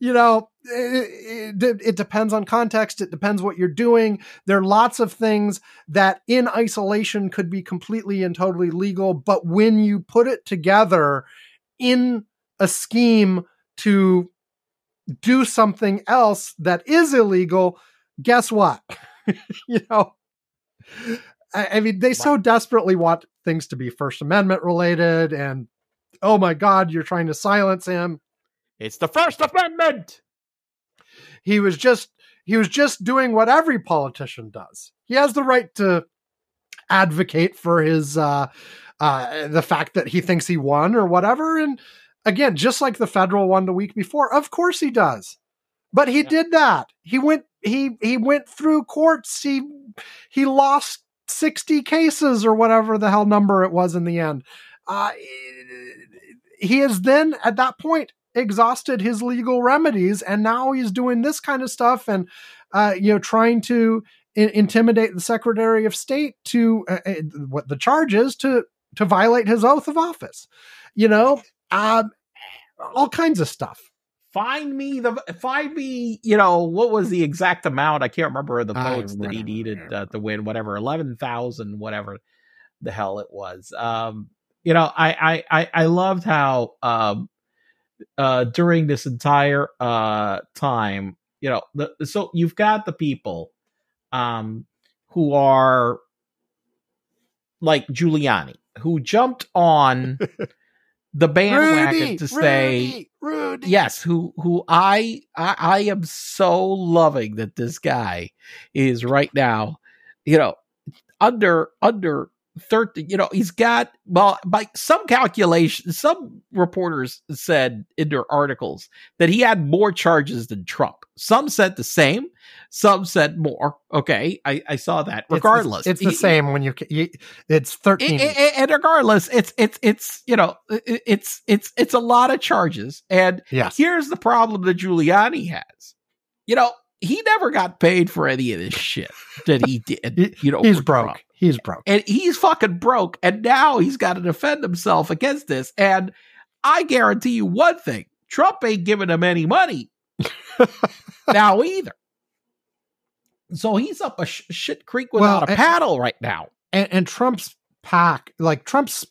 you know it, it, it depends on context. It depends what you're doing. There are lots of things that in isolation could be completely and totally legal but when you put it together in a scheme to do something else that is illegal guess what? You know I, I mean they so desperately want things to be first amendment related and oh my god you're trying to silence him it's the first amendment! He was just he was just doing what every politician does. He has the right to advocate for his uh uh the fact that he thinks he won or whatever and again just like the federal one the week before of course he does. But he Yeah. did that. He went he he went through courts. He he lost 60 cases or whatever the hell number it was in the end. Uh he is then at that point exhausted his legal remedies and now he's doing this kind of stuff and uh, you know trying to I- intimidate the secretary of state to uh, uh, what the charge is to to violate his oath of office. You know um, all kinds of stuff. Find me the find me you know what was the exact amount? I can't remember the votes that he whatever, needed uh, to win whatever 11,000 whatever the hell it was. Um you know i i i, I loved how um uh during this entire uh time you know the so you've got the people um who are like Giuliani who jumped on the bandwagon Rudy, to say Rudy, Rudy. yes who who I, I i am so loving that this guy is right now you know under under 13 you know he's got well by some calculation some reporters said in their articles that he had more charges than trump some said the same some said more okay i, I saw that regardless it's, the, it's the same when you, you it's 13 it, and regardless it's it's it's you know it's it's it's a lot of charges and yes. here's the problem that giuliani has you know he never got paid for any of this shit that he did. You know, he's broke. Trump. He's broke. And he's fucking broke. And now he's got to defend himself against this. And I guarantee you one thing Trump ain't giving him any money now either. So he's up a sh- shit creek without well, a paddle right now. And, and Trump's PAC, like Trump's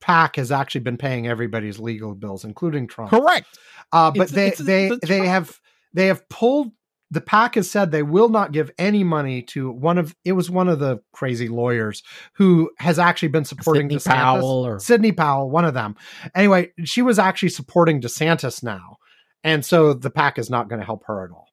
PAC, has actually been paying everybody's legal bills, including Trump. Correct. Uh, but it's, they it's, they it's they have they have pulled the PAC has said they will not give any money to one of it was one of the crazy lawyers who has actually been supporting Sidney DeSantis. Powell or Sidney Powell, one of them. Anyway, she was actually supporting DeSantis now, and so the PAC is not going to help her at all.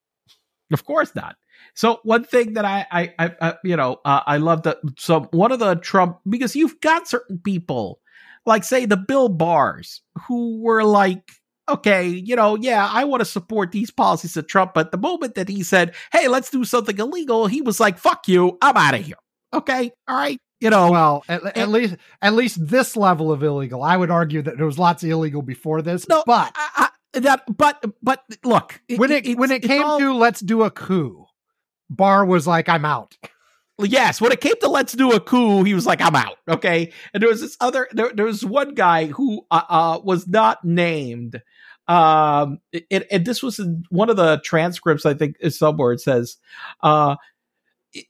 Of course not. So one thing that I, I, I, I you know, uh, I love that. So one of the Trump because you've got certain people, like say the Bill Barrs, who were like okay, you know, yeah, I want to support these policies of Trump, but the moment that he said, hey, let's do something illegal, he was like, fuck you, I'm out of here. Okay, all right. You know, well, at, and, at, least at least this level of illegal. I would argue that there was lots of illegal before this, no, but I, I, that, but, but look, when it, it when it came all, to let's do a coup, Barr was like, I'm out. Yes, when it came to let's do a coup, he was like, "I'm out." Okay, and there was this other, there, there was one guy who uh, uh, was not named, um, it, it, this was in one of the transcripts, I think, somewhere it says, uh,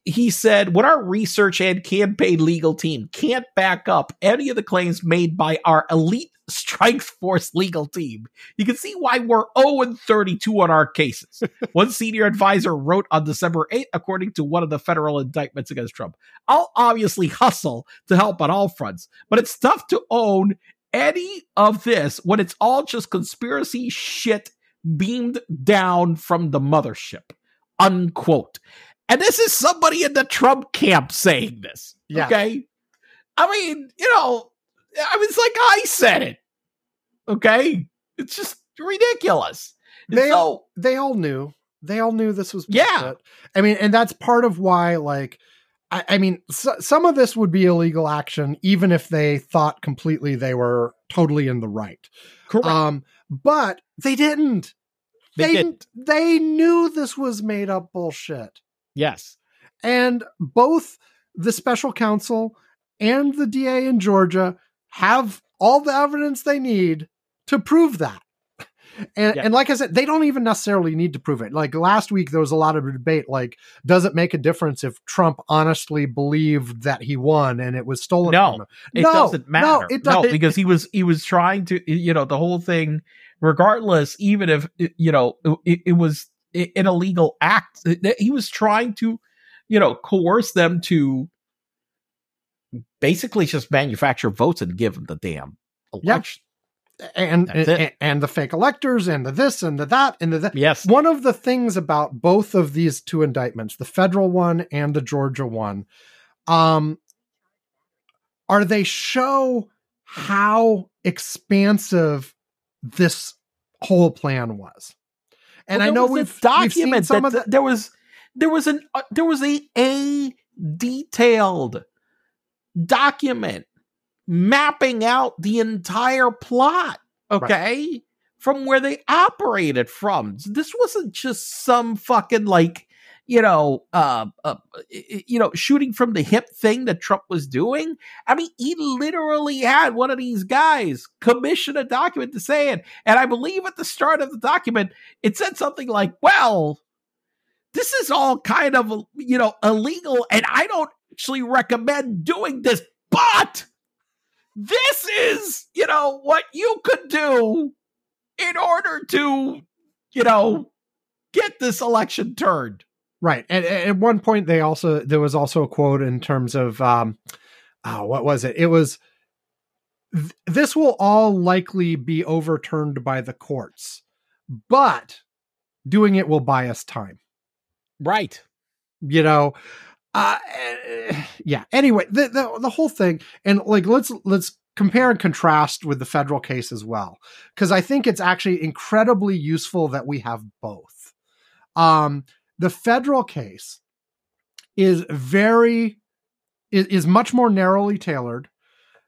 he said, when our research and campaign legal team can't back up any of the claims made by our elite strike force legal team, you can see why we're 0 and 32 on our cases. one senior advisor wrote on December 8th, according to one of the federal indictments against Trump. I'll obviously hustle to help on all fronts, but it's tough to own any of this when it's all just conspiracy shit beamed down from the mothership. Unquote. And this is somebody in the Trump camp saying this. Yeah. Okay. I mean, you know, I mean, it's like I said it. Okay. It's just ridiculous. They so, all they all knew. They all knew this was bullshit. yeah. I mean, and that's part of why, like, I, I mean, so, some of this would be illegal action, even if they thought completely they were totally in the right. Correct. Um, but they didn't. They, they didn't. They knew this was made up bullshit. Yes. And both the special counsel and the DA in Georgia have all the evidence they need to prove that. And yeah. and like I said, they don't even necessarily need to prove it. Like last week, there was a lot of debate. Like, does it make a difference if Trump honestly believed that he won and it was stolen? No, it no, doesn't matter. No, it does, no, because he was he was trying to, you know, the whole thing. Regardless, even if you know it, it was an illegal act, he was trying to, you know, coerce them to basically just manufacture votes and give them the damn election and and, and, the fake electors and the this and the that and the that. Yes. One of the things about both of these two indictments, the federal one and the Georgia one, um, are they show how expansive this whole plan was. And well, I know we've documented some of the, there was there was an uh, there was a a detailed document mapping out the entire plot, okay? Right. From where they operated from. This wasn't just some fucking like, you know, uh, uh, you know, shooting from the hip thing that Trump was doing. I mean, he literally had one of these guys commission a document to say it. And I believe at the start of the document, it said something like, well, this is all kind of, you know, illegal, and I don't actually recommend doing this, but this is, you know, what you could do in order to, you know, get this election turned. Right. And, and at one point, they also, there was also a quote in terms of, um, oh, what was it? It was, this will all likely be overturned by the courts, but doing it will buy us time. Right. You know, uh, eh, yeah. Anyway, the, the the whole thing, and like let's let's compare and contrast with the federal case as well, because I think it's actually incredibly useful that we have both. Um, the federal case is very is, is much more narrowly tailored.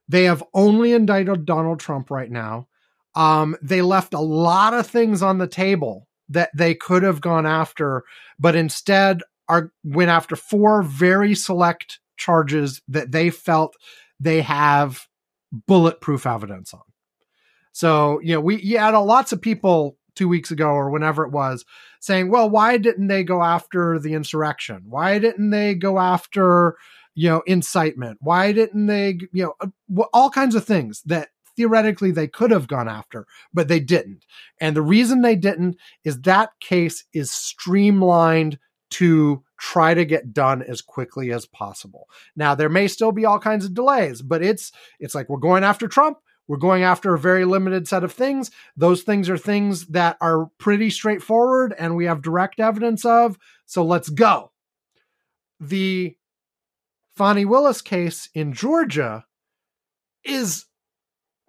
They have only indicted Donald Trump right now. Um, they left a lot of things on the table that they could have gone after, but instead are went after four very select charges that they felt they have bulletproof evidence on. So, you know, we you had lots of people two weeks ago or whenever it was saying, well, why didn't they go after the insurrection? Why didn't they go after, you know, incitement? Why didn't they, you know, uh, all kinds of things that theoretically they could have gone after, but they didn't. And the reason they didn't is that case is streamlined to try to get done as quickly as possible. Now there may still be all kinds of delays, but it's it's like we're going after Trump, we're going after a very limited set of things. Those things are things that are pretty straightforward and we have direct evidence of, so let's go. The Fani Willis case in Georgia is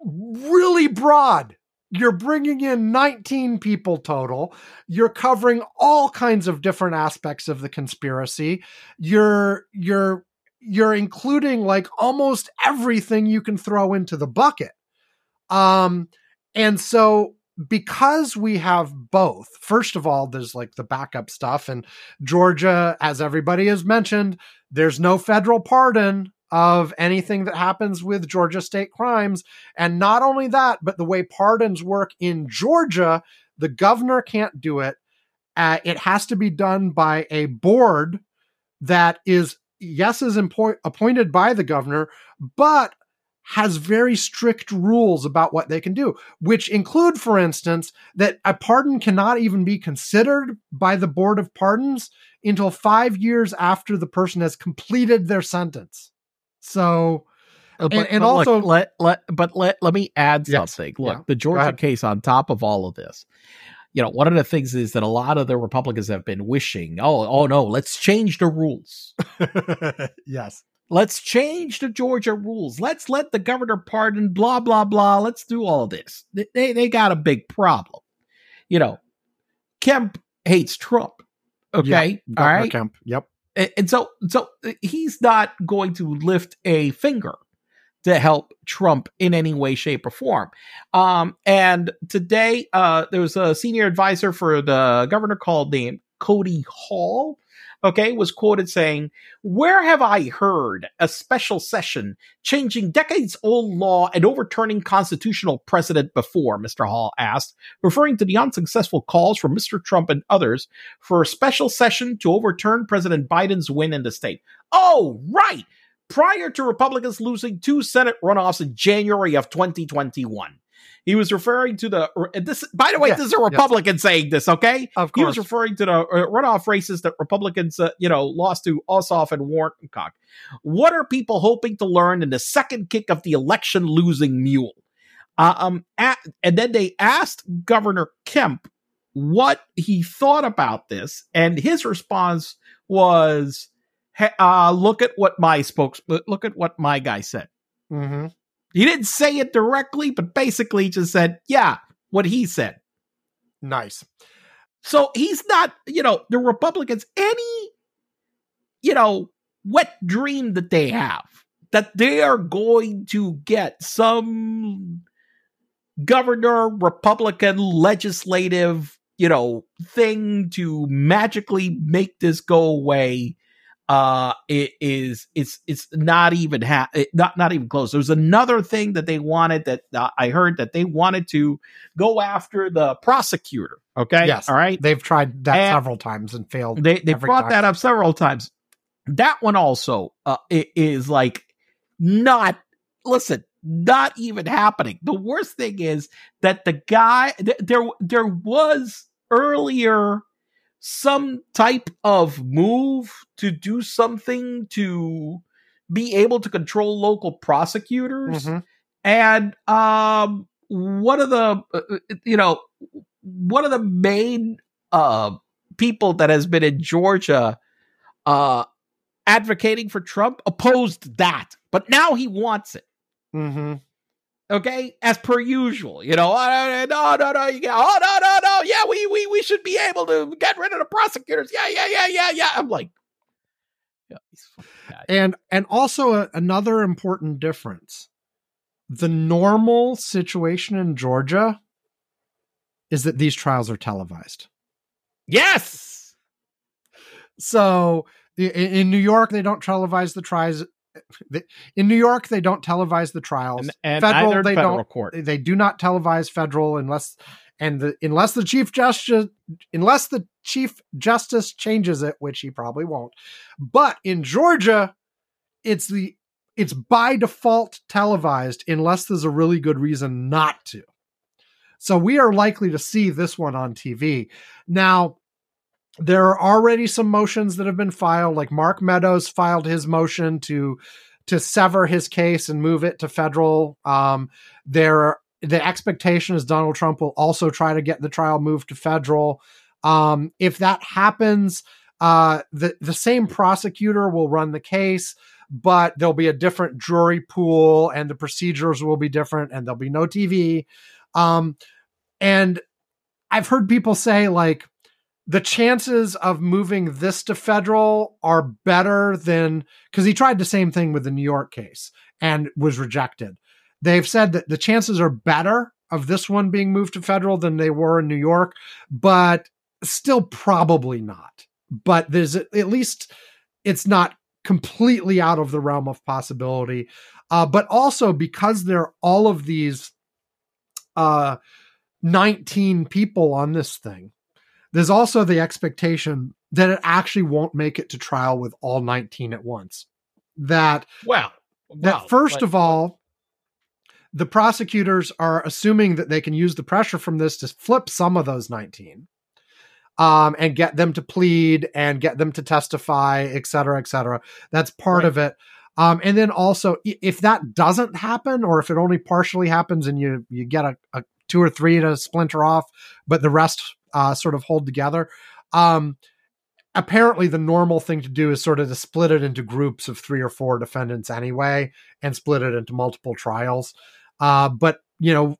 really broad. You're bringing in 19 people total. You're covering all kinds of different aspects of the conspiracy. You're you're you're including like almost everything you can throw into the bucket. Um and so because we have both, first of all, there's like the backup stuff, and Georgia, as everybody has mentioned, there's no federal pardon of anything that happens with Georgia state crimes. And not only that, but the way pardons work in Georgia, the governor can't do it. Uh, it has to be done by a board that is, yes, is appointed by the governor, but has very strict rules about what they can do, which include, for instance, that a pardon cannot even be considered by the Board of Pardons until five years after the person has completed their sentence. So, uh, but, and, and but also look, let let but let let me add yes, something. Look, yeah, the Georgia case on top of all of this. You know, one of the things is that a lot of the Republicans have been wishing, oh, oh no, let's change the rules. yes. Let's change the Georgia rules. Let's let the governor pardon, blah, blah, blah. Let's do all this. They, they got a big problem. You know, Kemp hates Trump. Okay. Yeah, all right. Kemp. Yep and so so uh, he's not going to lift a finger to help Trump in any way, shape, or form. Um, and today, uh, there was a senior advisor for the governor called named Cody Hall, okay, was quoted saying, Where have I heard a special session changing decades old law and overturning constitutional precedent before? Mr. Hall asked, referring to the unsuccessful calls from Mr. Trump and others for a special session to overturn President Biden's win in the state. Oh, right! Prior to Republicans losing two Senate runoffs in January of 2021. He was referring to the this. By the way, yes, this is a Republican yes. saying this. Okay, of course. He was referring to the uh, runoff races that Republicans, uh, you know, lost to Ossoff and Warnock. What are people hoping to learn in the second kick of the election losing mule? Uh, um, at, and then they asked Governor Kemp what he thought about this, and his response was, hey, uh, "Look at what my spokes, look at what my guy said." Mm-hmm. He didn't say it directly, but basically just said, yeah, what he said. Nice. So he's not, you know, the Republicans, any, you know, wet dream that they have that they are going to get some governor, Republican legislative, you know, thing to magically make this go away uh it is it's it's not even ha- not not even close. There's another thing that they wanted that uh, i heard that they wanted to go after the prosecutor okay? Yes. All right? They've tried that and several times and failed they they brought time. that up several times. That one also uh is like not listen not even happening. The worst thing is that the guy th- there there was earlier some type of move to do something to be able to control local prosecutors mm-hmm. and um one of the uh, uh, you know one of the main uh people that has been in Georgia uh advocating for Trump opposed that, but now he wants it. Mm-hmm. Okay, as per usual, you know, uh, no, no, no, you get, oh, no, no, no, yeah, we, we, we should be able to get rid of the prosecutors. Yeah, yeah, yeah, yeah, yeah. I'm like, yeah. And and also a, another important difference. The normal situation in Georgia is that these trials are televised. yes, So i- i- in New York, they don't televise the trials. In New York, they don't televise the trials. and, and Federal, they federal don't- court. they do not televise federal unless and the unless the chief justice unless the chief justice changes it which he probably won't but in georgia it's the it's by default televised unless there's a really good reason not to. So we are likely to see this one on tv now there are already some motions that have been filed like mark meadows filed his motion to to sever his case and move it to federal. Um there the expectation is Donald Trump will also try to get the trial moved to federal. Um, if that happens, uh, the the same prosecutor will run the case, but there'll be a different jury pool, and the procedures will be different, and there'll be no TV. Um, and I've heard people say like the chances of moving this to federal are better than because he tried the same thing with the New York case and was rejected they've said that the chances are better of this one being moved to federal than they were in New York, but still probably not. But there's at least it's not completely out of the realm of possibility. Uh, but also because there are all of these uh, 19 people on this thing, there's also the expectation that it actually won't make it to trial with all 19 at once. That Well, that first but- of all, the prosecutors are assuming that they can use the pressure from this to flip some of those 19 um, and get them to plead and get them to testify, et cetera, et cetera. That's part Right. of it. Um, and then also, if that doesn't happen, or if it only partially happens, and you you get a, a two or three to splinter off, but the rest uh, sort of hold together. Um, apparently, the normal thing to do is sort of to split it into groups of three or four defendants anyway, and split it into multiple trials. Uh, but you know,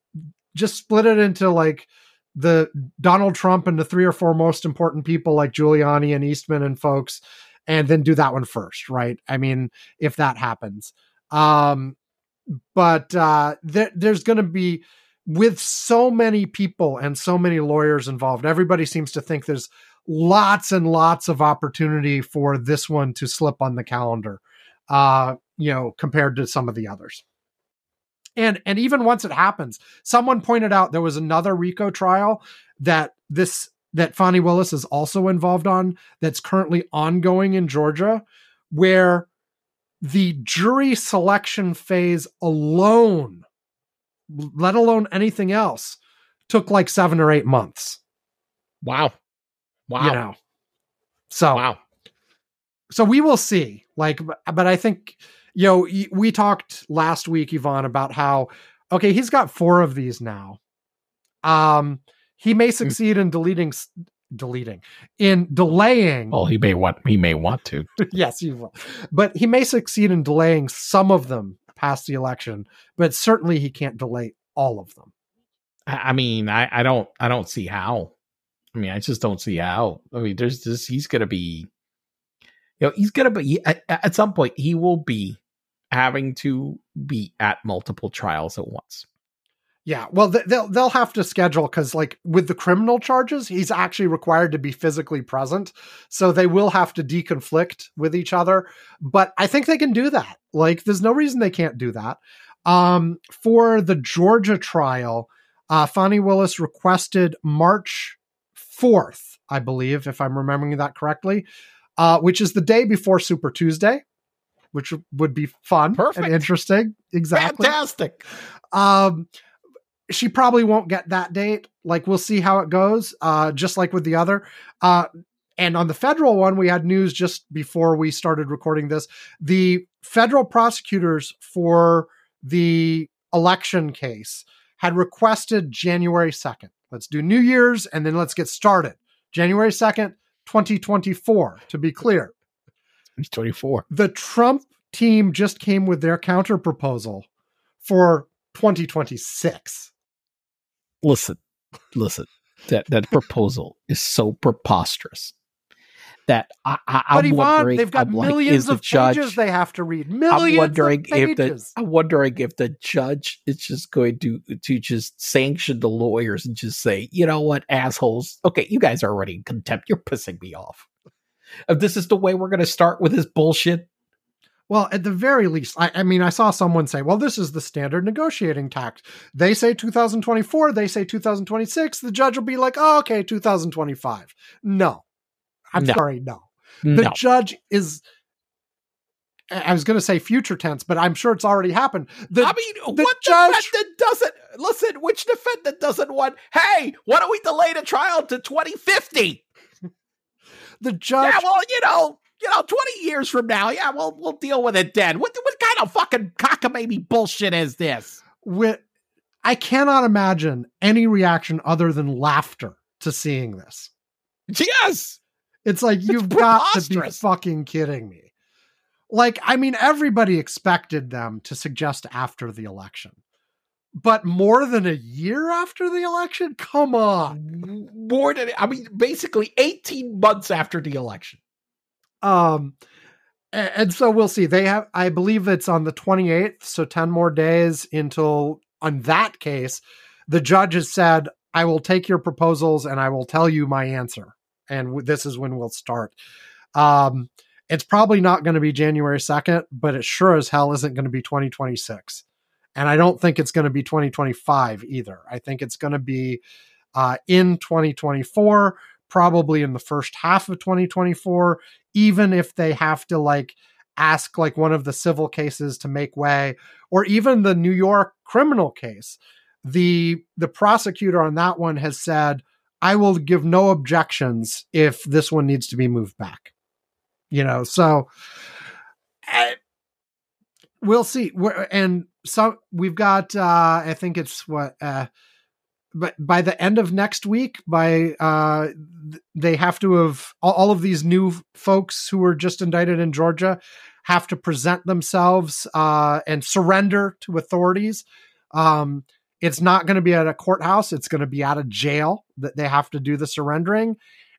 just split it into like the Donald Trump and the three or four most important people like Giuliani and Eastman and folks, and then do that one first, right? I mean, if that happens. Um, but uh, there, there's going to be with so many people and so many lawyers involved. Everybody seems to think there's lots and lots of opportunity for this one to slip on the calendar. Uh, you know, compared to some of the others. And and even once it happens, someone pointed out there was another RICO trial that this that Fani Willis is also involved on that's currently ongoing in Georgia, where the jury selection phase alone, let alone anything else, took like seven or eight months. wow, wow, You know. So wow. so we will see like but i think you know we talked last week Ivan about how okay he's got four of these now um he may succeed in deleting deleting in delaying Well, he may want he may want to. yes he will but he may succeed in delaying some of them past the election but certainly he can't delay all of them I, I mean, I, I don't I don't see how. I mean, I just don't see how. I mean, there's this. He's gonna be, you know, he's gonna be at, at some point. He will be having to be at multiple trials at once. Yeah, well, they'll they'll have to schedule because, like, with the criminal charges, he's actually required to be physically present, so they will have to deconflict with each other. But I think they can do that. Like, there's no reason they can't do that. Um, for the Georgia trial, uh, Willis requested March fourth, I believe, if I'm remembering that correctly, uh, which is the day before Super Tuesday, which would be fun Perfect. and interesting. Exactly. Fantastic. Um, she probably won't get that date. Like we'll see how it goes. Uh, just like with the other. Uh, and on the federal one, we had news just before we started recording this. The federal prosecutors for the election case had requested January 2nd. Let's do New Year's and then let's get started. January 2nd, 2024, to be clear. 2024. The Trump team just came with their counter proposal for 2026. Listen, listen. That that proposal is so preposterous that I, I, I'm Ivan, wondering. they've got I'm like, millions the of judge, pages they have to read. Millions I'm wondering of if the. I'm wondering if the judge is just going to to just sanction the lawyers and just say, you know what, assholes. Okay, you guys are already in contempt. You're pissing me off. If this is the way we're going to start with this bullshit, Well, at the very least, I, I mean, I saw someone say, well, this is the standard negotiating tax. They say 2024, they say 2026. The judge will be like, oh, okay, 2025. No. I'm No. sorry, no. The no. judge is, I I was going to say future tense, but I'm sure it's already happened. The, I mean, the what judge- defendant doesn't listen? Which defendant doesn't want? Hey, why don't we delay the trial to 2050? The judge Yeah, well, you know, you know, 20 years from now, yeah, we'll we'll deal with it then. What what kind of fucking cockamamie bullshit is this? with, I cannot imagine any reaction other than laughter to seeing this. Yes. It's like you've got to be fucking kidding me. Like, I mean, everybody expected them to suggest after the election. But more than a year after the election? Come on. More than I mean, basically 18 months after the election. Um and so we'll see. They have I believe it's on the 28th, so 10 more days until on that case, the judge has said, I will take your proposals and I will tell you my answer. And w- this is when we'll start. Um, it's probably not going to be January 2nd, but it sure as hell isn't going to be 2026. And I don't think it's going to be 2025 either. I think it's going to be uh, in 2024, probably in the first half of 2024, even if they have to like ask like one of the civil cases to make way or even the New York criminal case. The the prosecutor on that one has said, I will give no objections if this one needs to be moved back. You know, so eh, we'll see. We're, and so we've got uh I think it's what uh but by the end of next week by uh they have to have all, of these new folks who were just indicted in Georgia have to present themselves uh and surrender to authorities. Um it's not going to be at a courthouse it's going to be at a jail that they have to do the surrendering.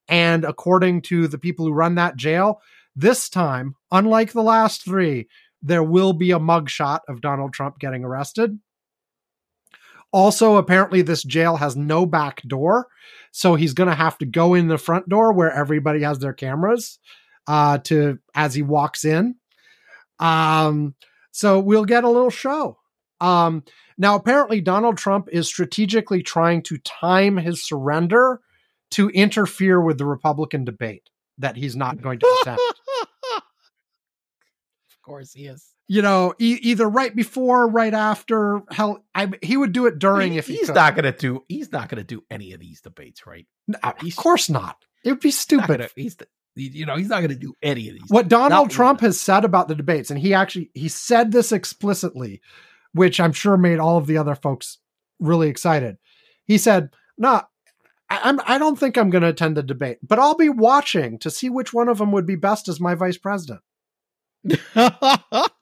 And according to the people who run that jail this time unlike the last 3 there will be a mugshot of Donald Trump getting arrested also, apparently, this jail has no back door. So he's going to have to go in the front door where everybody has their cameras uh, to as he walks in. Um, so we'll get a little show. Um, now, apparently, Donald Trump is strategically trying to time his surrender to interfere with the Republican debate that he's not going to attend. of course he is. you know, e- either right before, right after. Hell, I he would do it during He- if he he's could. not gonna do he's not gonna do any of these debates, right? Of course not. It would be stupid. gonna- he's the, you know, he's not gonna do any of these. what Donald Not Trump one. has said about the debates, and he actually he said this explicitly, which I'm sure made all of the other folks really excited. He said, "No, I, I'm I don't think I'm going to attend the debate, but I'll be watching to see which one of them would be best as my vice president."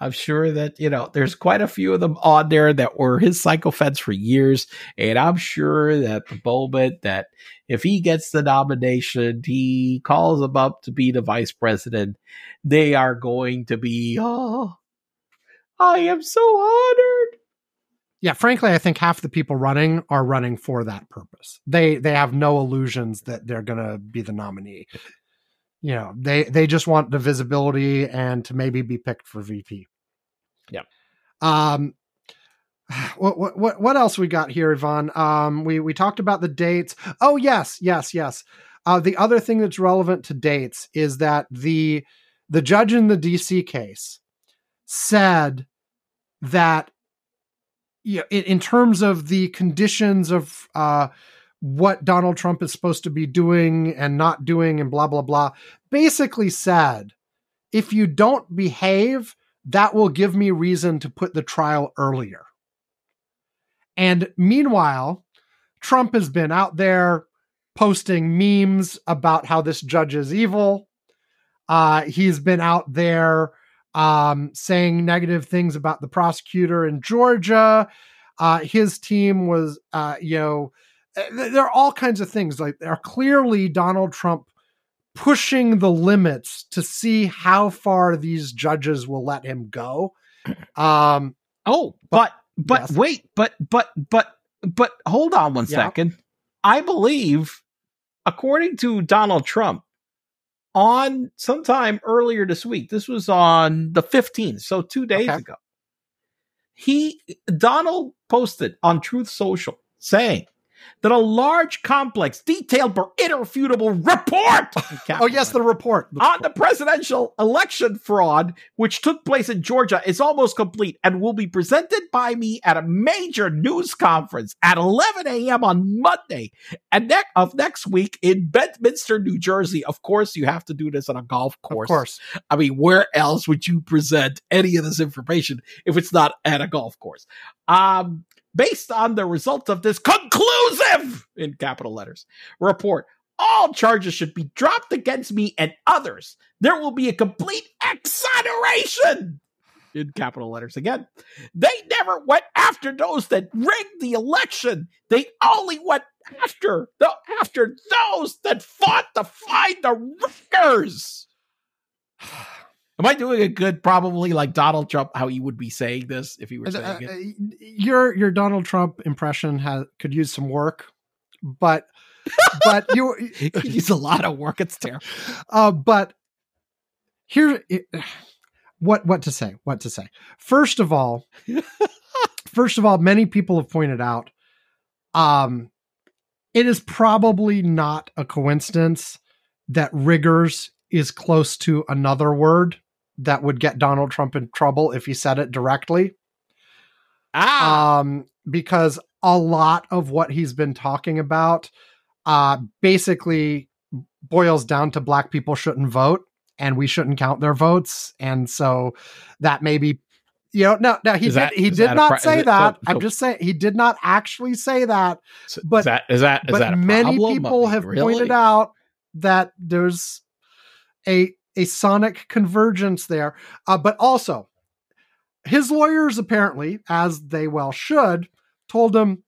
I'm sure that, you know, there's quite a few of them on there that were his psychopheds for years. And I'm sure that the moment that if he gets the nomination, he calls them up to be the vice president, they are going to be, oh, I am so honored. Yeah, frankly, I think half the people running are running for that purpose. They they have no illusions that they're going to be the nominee. You know, they they just want the visibility and to maybe be picked for VP. Yeah. Um what what what what else we got here, Ivan? Um we we talked about the dates. Oh yes, yes, yes. Uh the other thing that's relevant to dates is that the the judge in the DC case said that you know, in, in terms of the conditions of uh, what Donald Trump is supposed to be doing and not doing, and blah blah blah, basically said, if you don't behave, that will give me reason to put the trial earlier. And meanwhile, Trump has been out there posting memes about how this judge is evil. Uh, he's been out there um, saying negative things about the prosecutor in Georgia. Uh, his team was, uh, you know, there are all kinds of things. Like, there are clearly Donald Trump pushing the limits to see how far these judges will let him go. Um, Oh, but but Yes. wait, but but but but hold on one Yeah. second. I believe, according to Donald Trump, on sometime earlier this week, this was on the 15th, so two days Okay. ago, he Donald posted on Truth Social saying that a large, complex, detailed, but irrefutable report. oh, yes, the report. on the presidential election fraud, which took place in Georgia, is almost complete and will be presented by me at a major news conference at 11 a.m. on Monday and ne- of next week in Bedminster, New Jersey. Of course, you have to do this on a golf course. Of course. I mean, where else would you present any of this information if it's not at a golf course? Um, based on the results of this conclusive, in capital letters, report, all charges should be dropped against me and others. There will be a complete exoneration. In capital letters again. They never went after those that rigged the election. They only went after the after those that fought to find the riggers. Am I doing a good? Probably like Donald Trump, how he would be saying this if he were Uh, saying it. uh, your your Donald Trump impression has could use some work, but but you He's a lot of work. It's terrible. uh, but here what what to say what to say first of all first of all many people have pointed out um it is probably not a coincidence that rigors is close to another word that would get Donald Trump in trouble if he said it directly Ah, um, because a lot of what he's been talking about uh, basically boils down to black people shouldn't vote and we shouldn't count their votes. And so that maybe, you know, no, no, he Is did, that- he did that not pro- say it- that. so- I'm just saying he did not actually say that. So but- is that is that is but that many problem? people have really? pointed out that there's a a sonic convergence there. Uh, but also, his lawyers apparently, as they well should, told him,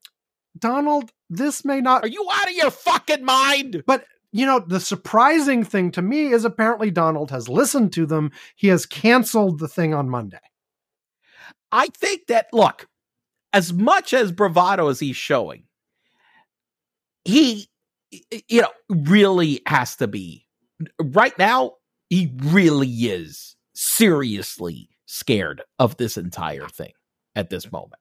Donald, this may not. Are you out of your fucking mind? But you know, the surprising thing to me is apparently Donald has listened to them. He has canceled the thing on Monday. I think that look, as much as bravado as he's showing, he you know really has to be right now he really is seriously scared of this entire thing at this moment.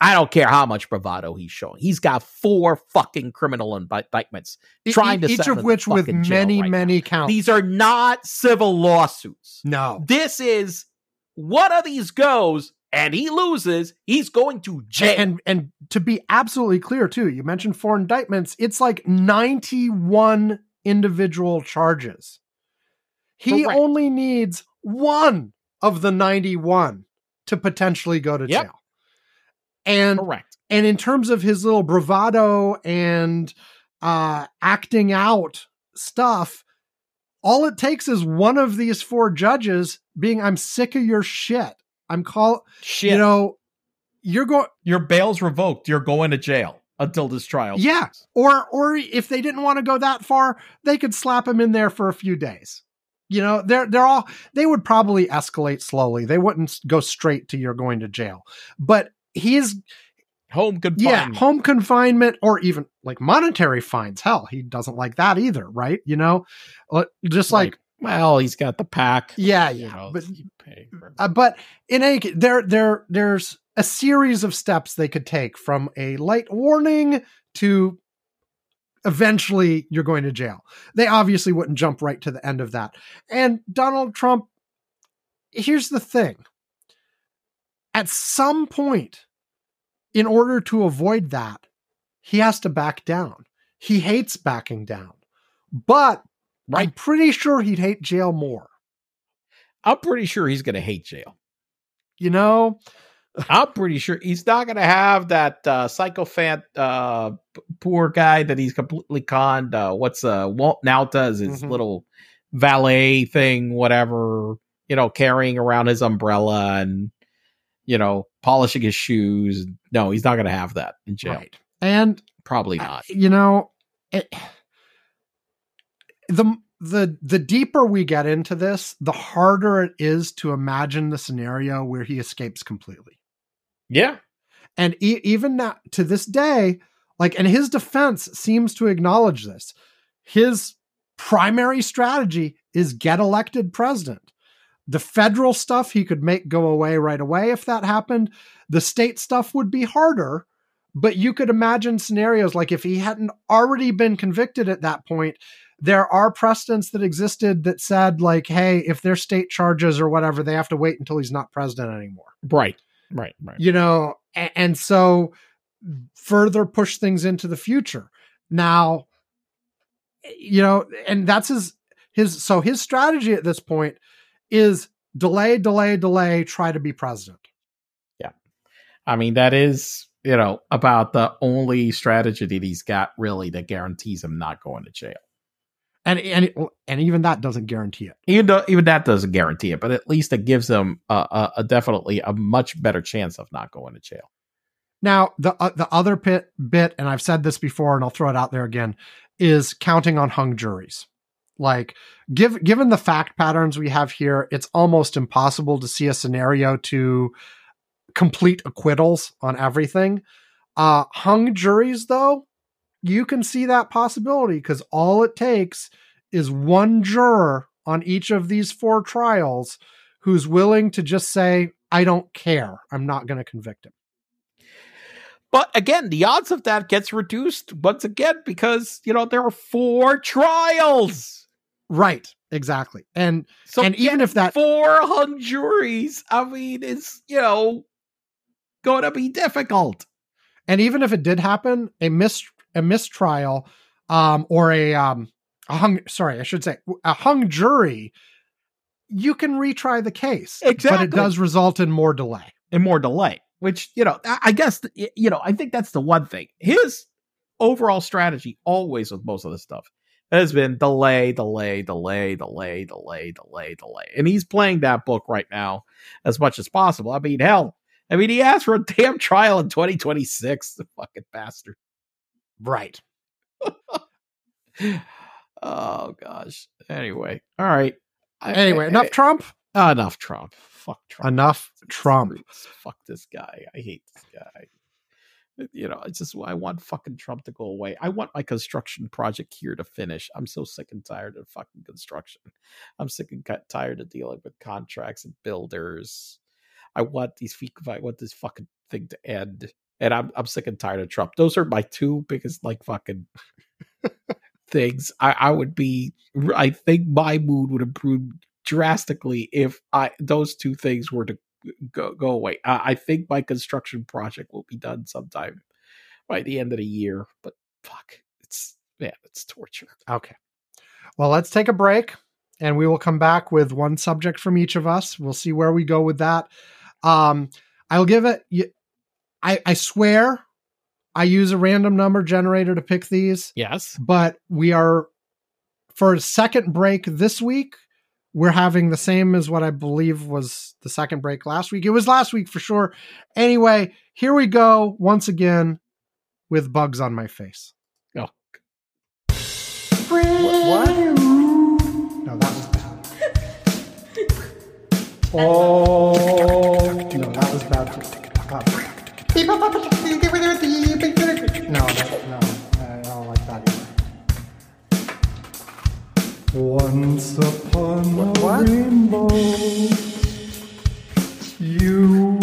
I don't care how much bravado he's showing. He's got four fucking criminal indictments trying to each of which with many, right many counts. These are not civil lawsuits. no. This is one of these goes and he loses, he's going to jail. and and to be absolutely clear too you mentioned four indictments it's like 91 individual charges he Correct. only needs one of the 91 to potentially go to Yep. jail and Correct. and in terms of his little bravado and uh acting out stuff all it takes is one of these four judges being i'm sick of your shit i'm call Shit. you know you're going Your bail's revoked. You're going to jail until this trial. Yeah. Or or if they didn't want to go that far, they could slap him in there for a few days. You know, they're they're all they would probably escalate slowly. They wouldn't go straight to you're going to jail. But he's Home yeah, home confinement or even like monetary fines. Hell, he doesn't like that either, right? You know, Uh, just like well, he's got the PAC. yeah, You yeah. know, but he's paying for uh, but in any case, there there there's a series of steps they could take from a light warning to eventually you're going to jail. They obviously wouldn't jump right to the end of that. And Donald Trump here's the thing. At some point in order to avoid that, he has to back down. He hates backing down. But I'm pretty sure he'd hate jail more. I'm pretty sure he's going to hate jail. You know, I'm pretty sure he's not going to have that uh, psychophant uh, p- poor guy that he's completely conned. Uh, what's uh, Walt Nauta is his Mhm. little valet thing, whatever, you know, carrying around his umbrella and, you know, polishing his shoes. No, he's not going to have that in jail. Right. And Probably not. you know, it, the the the deeper we get into this, the harder it is to imagine the scenario where he escapes completely. Yeah. And e- even now, to this day, like, and his defense seems to acknowledge this. His primary strategy is get elected president. The federal stuff he could make go away right away if that happened. The state stuff would be harder, but you could imagine scenarios like if he hadn't already been convicted at that point, there are precedents that existed that said, like, hey, if there's state charges or whatever, they have to wait until he's not president anymore Right. Right. Right. you know a- and, so further push things into the future now you know and that's his his so his strategy at this point is delay delay delay try to be president Yeah. I mean, that is, you know, about the only strategy that he's got really that guarantees him not going to jail. and and and even that doesn't guarantee it Even though, even that doesn't guarantee it, but at least it gives him a, a, a definitely a much better chance of not going to jail. Now the uh, the other bit bit and i've said this before and i'll throw it out there again is counting on hung juries. Like give, given the fact patterns we have here it's almost impossible to see a scenario to complete acquittals on everything. Uh hung juries though you can see that possibility because all it takes is one juror on each of these four trials who's willing to just say i don't care. I'm not going to convict him But again, the odds of that gets reduced once again because you know there are four trials. right exactly and So And even if that- four hung juries, I mean, it's you know going to be difficult. and even if it did happen a mis a mistrial um or a um a hung sorry i should say a hung jury you can retry the case Exactly. but it does result in more delay In more delay. Which you know, I I guess you know, I think that's the one thing. His overall strategy, always with most of this stuff, has been delay, delay, delay, delay, delay, delay, delay, and he's playing that book right now as much as possible. I mean, hell, I mean, he asked for a damn trial in 2026. The fucking bastard. right oh gosh. Anyway, all right. Anyway I- enough trump Enough Trump. Fuck Trump. enough trump Fuck this guy. I hate this guy. You know, I just I want fucking Trump to go away. I want my construction project here to finish. I'm so sick and tired of fucking construction. I'm sick and tired of dealing with contracts and builders. I want these I want this fucking thing to end. And I'm I'm sick and tired of Trump. Those are my two biggest like fucking things. I, I would be I think my mood would improve drastically if I those two things were to go go away. I, I think my construction project will be done sometime by the end of the year. But fuck, it's man, it's torture. okay well let's take a break and we will come back with one subject from each of us we'll see where we go with that um i'll give it I, I swear i use a random number generator to pick these Yes. but we are for a second break this week we're having the same as what i believe was the second break last week it was last week for sure anyway here we go once again with bugs on my face Oh. what, no that was bad oh no that was bad too. Uh, no that, no Once upon a rainbow, you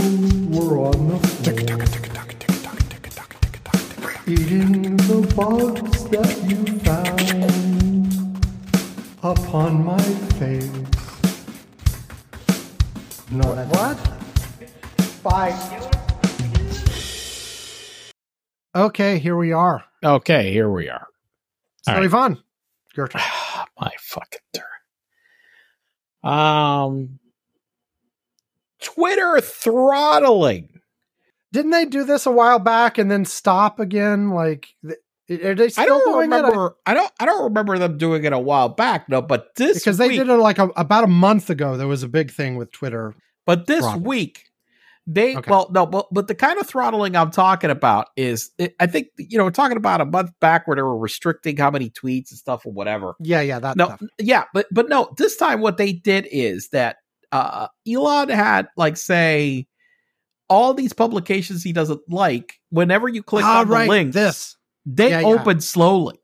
were on the floor, eating the bugs that you found upon my face. No, that's what? Bye. Okay, here we are. Okay, here we are. So, All right. Ivan, your turn. my fucking turn. Um, Twitter throttling. Didn't they do this a while back and then stop again? Like, Are they still I don't doing it? remember. I don't. I don't remember them doing it a while back. No, but this because they did it like a, about a month ago. There was a big thing with Twitter. But this Throttling. week, they Okay. well no, but but the kind of throttling I'm talking about is it, I think you know we're talking about a month back where they were restricting how many tweets and stuff or whatever. Yeah, yeah, that No, stuff. yeah, but but no, this time what they did is that uh Elon had like say all these publications he doesn't like. Whenever you click Ah, on the link, This they Yeah, yeah. open slowly.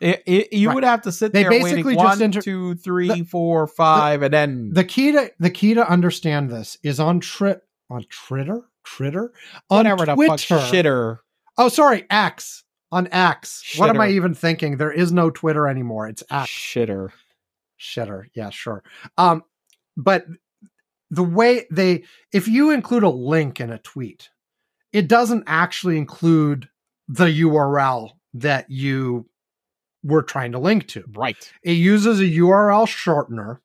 It, it- you Right. would have to sit They there basically waiting just one, inter- two, three, four, five, and then the key to the key to understand this is on Trit on Twitter, Tritter on whatever the Twitter. fuck shitter. Oh, sorry, X on X. What am I even thinking? There is no Twitter anymore. It's X. Shitter. Shitter. Yeah, sure. Um, but the way they, if you include a link in a tweet, it doesn't actually include the URL that you were trying to link to. Right. It uses a URL shortener.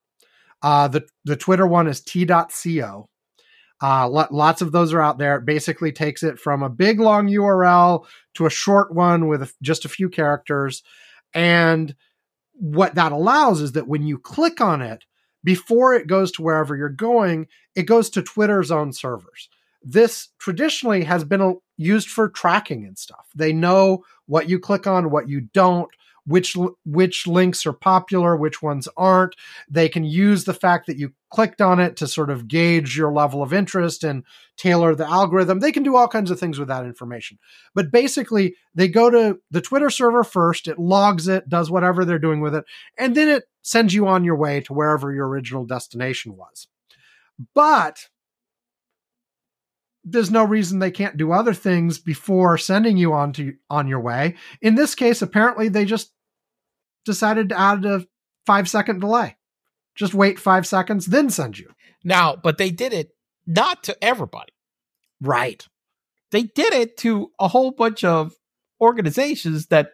Uh, the the Twitter one is t.co. Uh, lo- lots of those are out there. It basically takes it from a big long URL to a short one with just a few characters. And what that allows is that when you click on it, before it goes to wherever you're going, it goes to Twitter's own servers. This traditionally has been used for tracking and stuff. They know what you click on, what you don't, which which links are popular, which ones aren't. They can use the fact that you clicked on it to sort of gauge your level of interest and tailor the algorithm. They can do all kinds of things with that information. But basically, they go to the Twitter server first, it logs it, does whatever they're doing with it, and then it sends you on your way to wherever your original destination was. But there's no reason they can't do other things before sending you on to on your way. In this case, apparently they just decided to add a five second delay. Just wait five seconds, then send you. Now, but they did it not to everybody. Right. They did it to a whole bunch of organizations that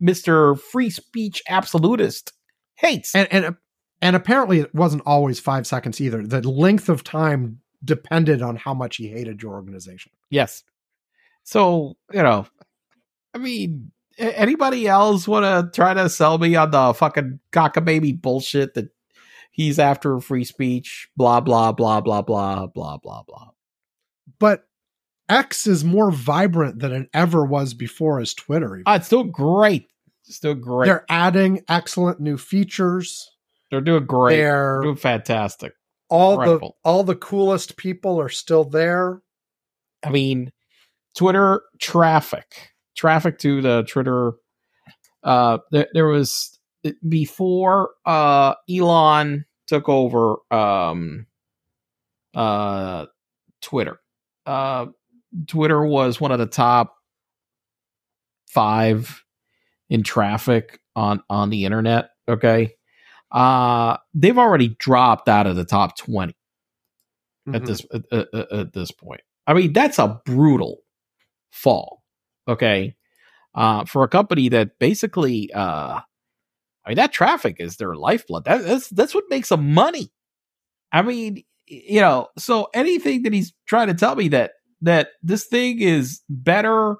Mr. Free Speech Absolutist hates. And and and apparently it wasn't always five seconds either. The length of time depended on how much he hated your organization. yes. So, you know, I mean, anybody else want to try to sell me on the fucking cockamamie bullshit that he's after free speech, blah, blah, blah, blah, blah, blah, blah, blah. But X is more vibrant than it ever was before as Twitter. even. Ah, it's still great. Still great. They're, adding excellent new features. They're doing great. They're They're doing fantastic. all incredible. the all the coolest people are still there. I mean, Twitter traffic, traffic to the Twitter. Uh, there, there was before uh Elon took over um uh Twitter. Uh, Twitter was one of the top five in traffic on on the internet. Okay, uh, they've already dropped out of the top twenty at Mhm. this at, at, at- at this point. I mean, that's a brutal fall. Okay, uh, for a company that basically, uh, I mean, that traffic is their lifeblood. That, that's that's what makes them money. I mean, you know, so anything that he's trying to tell me that that this thing is better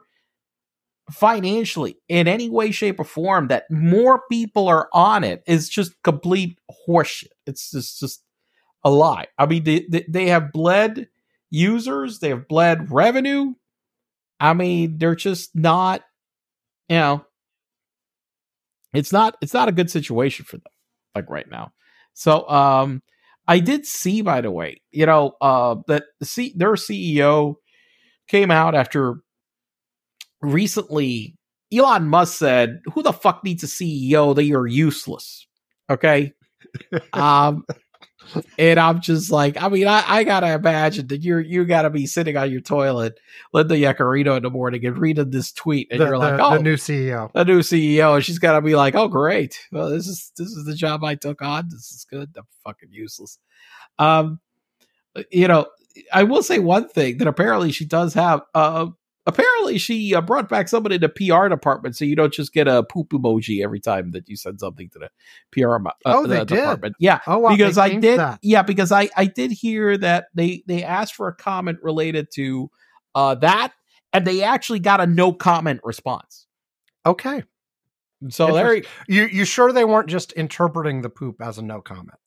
financially in any way, shape, or form, that more people are on it is just complete horseshit. It's just just a lie. I mean, they, they, they have bled users, they have bled revenue. I mean, they're just not, you know, it's not it's not a good situation for them, like right now. So, um, I did see, by the way, you know, uh, that the C- their CEO came out after recently. Elon Musk said, "Who the fuck needs a CEO? They are useless." Okay, um, and I'm just like, I mean, I, I gotta imagine that you're you gotta be sitting on your toilet, Linda Yaccarino in the morning, and reading this tweet, and the, you're like, the- oh, the new CEO. a new CEO, and she's gotta be like, oh, great, well, this is this is the job I took on. This is good. I'm fucking useless. Um, you know, I will say one thing that apparently she does have. Uh, apparently she uh, brought back somebody in the PR department, so you don't just get a poop emoji every time that you send something to the PR uh, Oh, they the did? department. Yeah, Oh, wow, because I did, that. yeah, because I I did hear that they they asked for a comment related to uh that, and they actually got a no comment response. Okay. So there, You you sure they weren't just interpreting the poop as a no comment?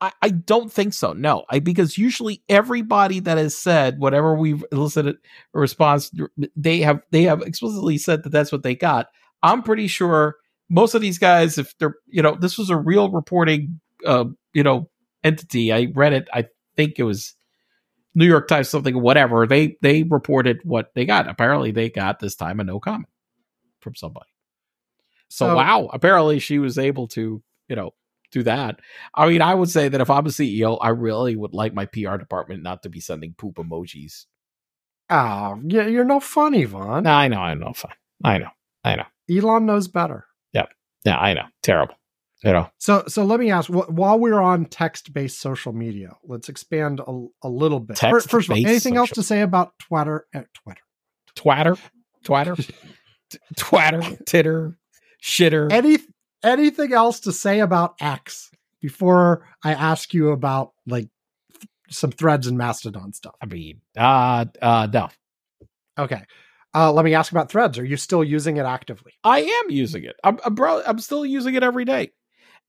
I, I don't think so. No, I because usually everybody that has said whatever we've elicited a response, they have they have explicitly said that that's what they got. I'm pretty sure most of these guys, if they're you know, this was a real reporting, uh, you know, entity. I read it. I think it was New York Times, something, whatever. They they reported what they got. Apparently, they got this time a no comment from somebody. So, So- wow, apparently she was able to, you know, do that. I mean, I would say that if I'm a CEO, I really would like my PR department not to be sending poop emojis. Oh, yeah, you're no fun, Ivan. I know, I know, fine. I know, I know. Elon knows better. Yeah, yeah, I know. Terrible. You know, So, so let me ask: wh- while we're on text-based social media, let's expand a, a little bit. Fir- First of all, Text-based anything else to say about Twitter? Uh, Twitter. twatter, twatter, t- twatter, titter, shitter. Any anything else to say about X before I ask you about like th- some threads and Mastodon stuff? I mean, uh, uh, no. Okay. Uh, let me ask about threads. Are you still using it actively? I am using it. I'm, I'm bro. I'm still using it every day.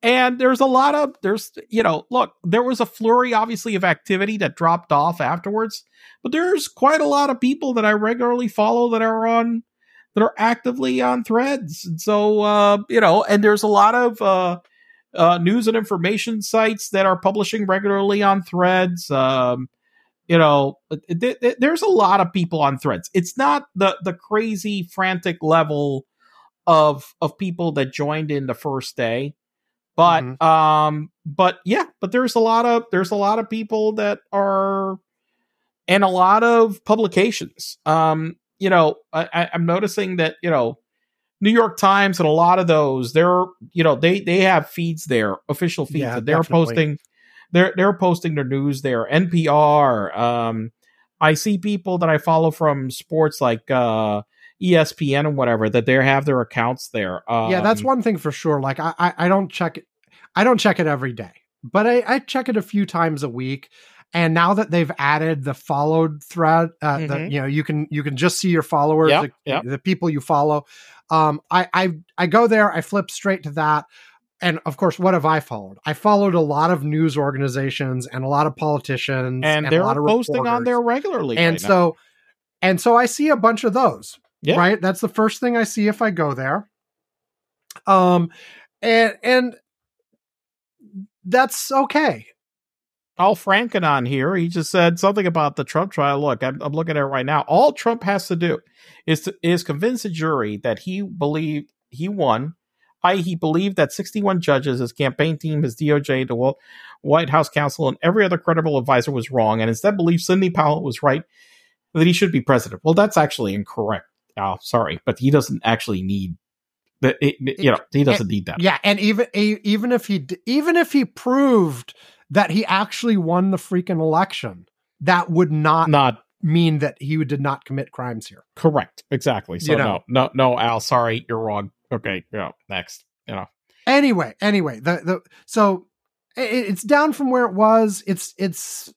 And there's a lot of there's you know look there was a flurry obviously of activity that dropped off afterwards, but there's quite a lot of people that I regularly follow that are on that are actively on threads. And so uh, you know, and there's a lot of uh, uh, news and information sites that are publishing regularly on threads. Um, you know, th- th- there's a lot of people on threads. It's not the the crazy frantic level of of people that joined in the first day but Mhm. um but yeah but there's a lot of there's a lot of people that are and a lot of publications um you know I, i'm noticing that you know new york times and a lot of those they're you know they they have feeds there official feeds Yeah, they're definitely. posting they're they're posting their news there npr um i see people that i follow from sports like uh espn and whatever that they have their accounts there um, yeah, that's one thing for sure. Like I, I, I don't check it. I don't check it every day, but I, I check it a few times a week. And now that they've added the followed thread, uh, the, Mhm. you know, you can you can just see your followers, Yep, the, yep. the people you follow. Um, I, I I go there, I flip straight to that, and of course, what have I followed? I followed a lot of news organizations and a lot of politicians, and a they're lot of posting on there regularly and right now. so and so i see a bunch of those Yeah. right that's the first thing i see if i go there um and and that's okay Al Franken on here. He just said something about the Trump trial. Look, I'm, I'm looking at it right now. All Trump has to do is to, is convince a jury that he believed he won. I he believed that 61 judges, his campaign team, his DOJ, the White House counsel, and every other credible advisor was wrong, and instead believed Sidney Powell was right that he should be president. Well, that's actually incorrect. Al, sorry, but he doesn't actually need. It- you know, he doesn't need that. yeah and even even if he even if he proved that he actually won the freaking election that would not Not mean that he did not commit crimes here Correct. Exactly. So You know. no, no, no, Al. Sorry, you're wrong. Okay. Yeah. Next. You know. anyway anyway the the so i- it's down from where it was it's it's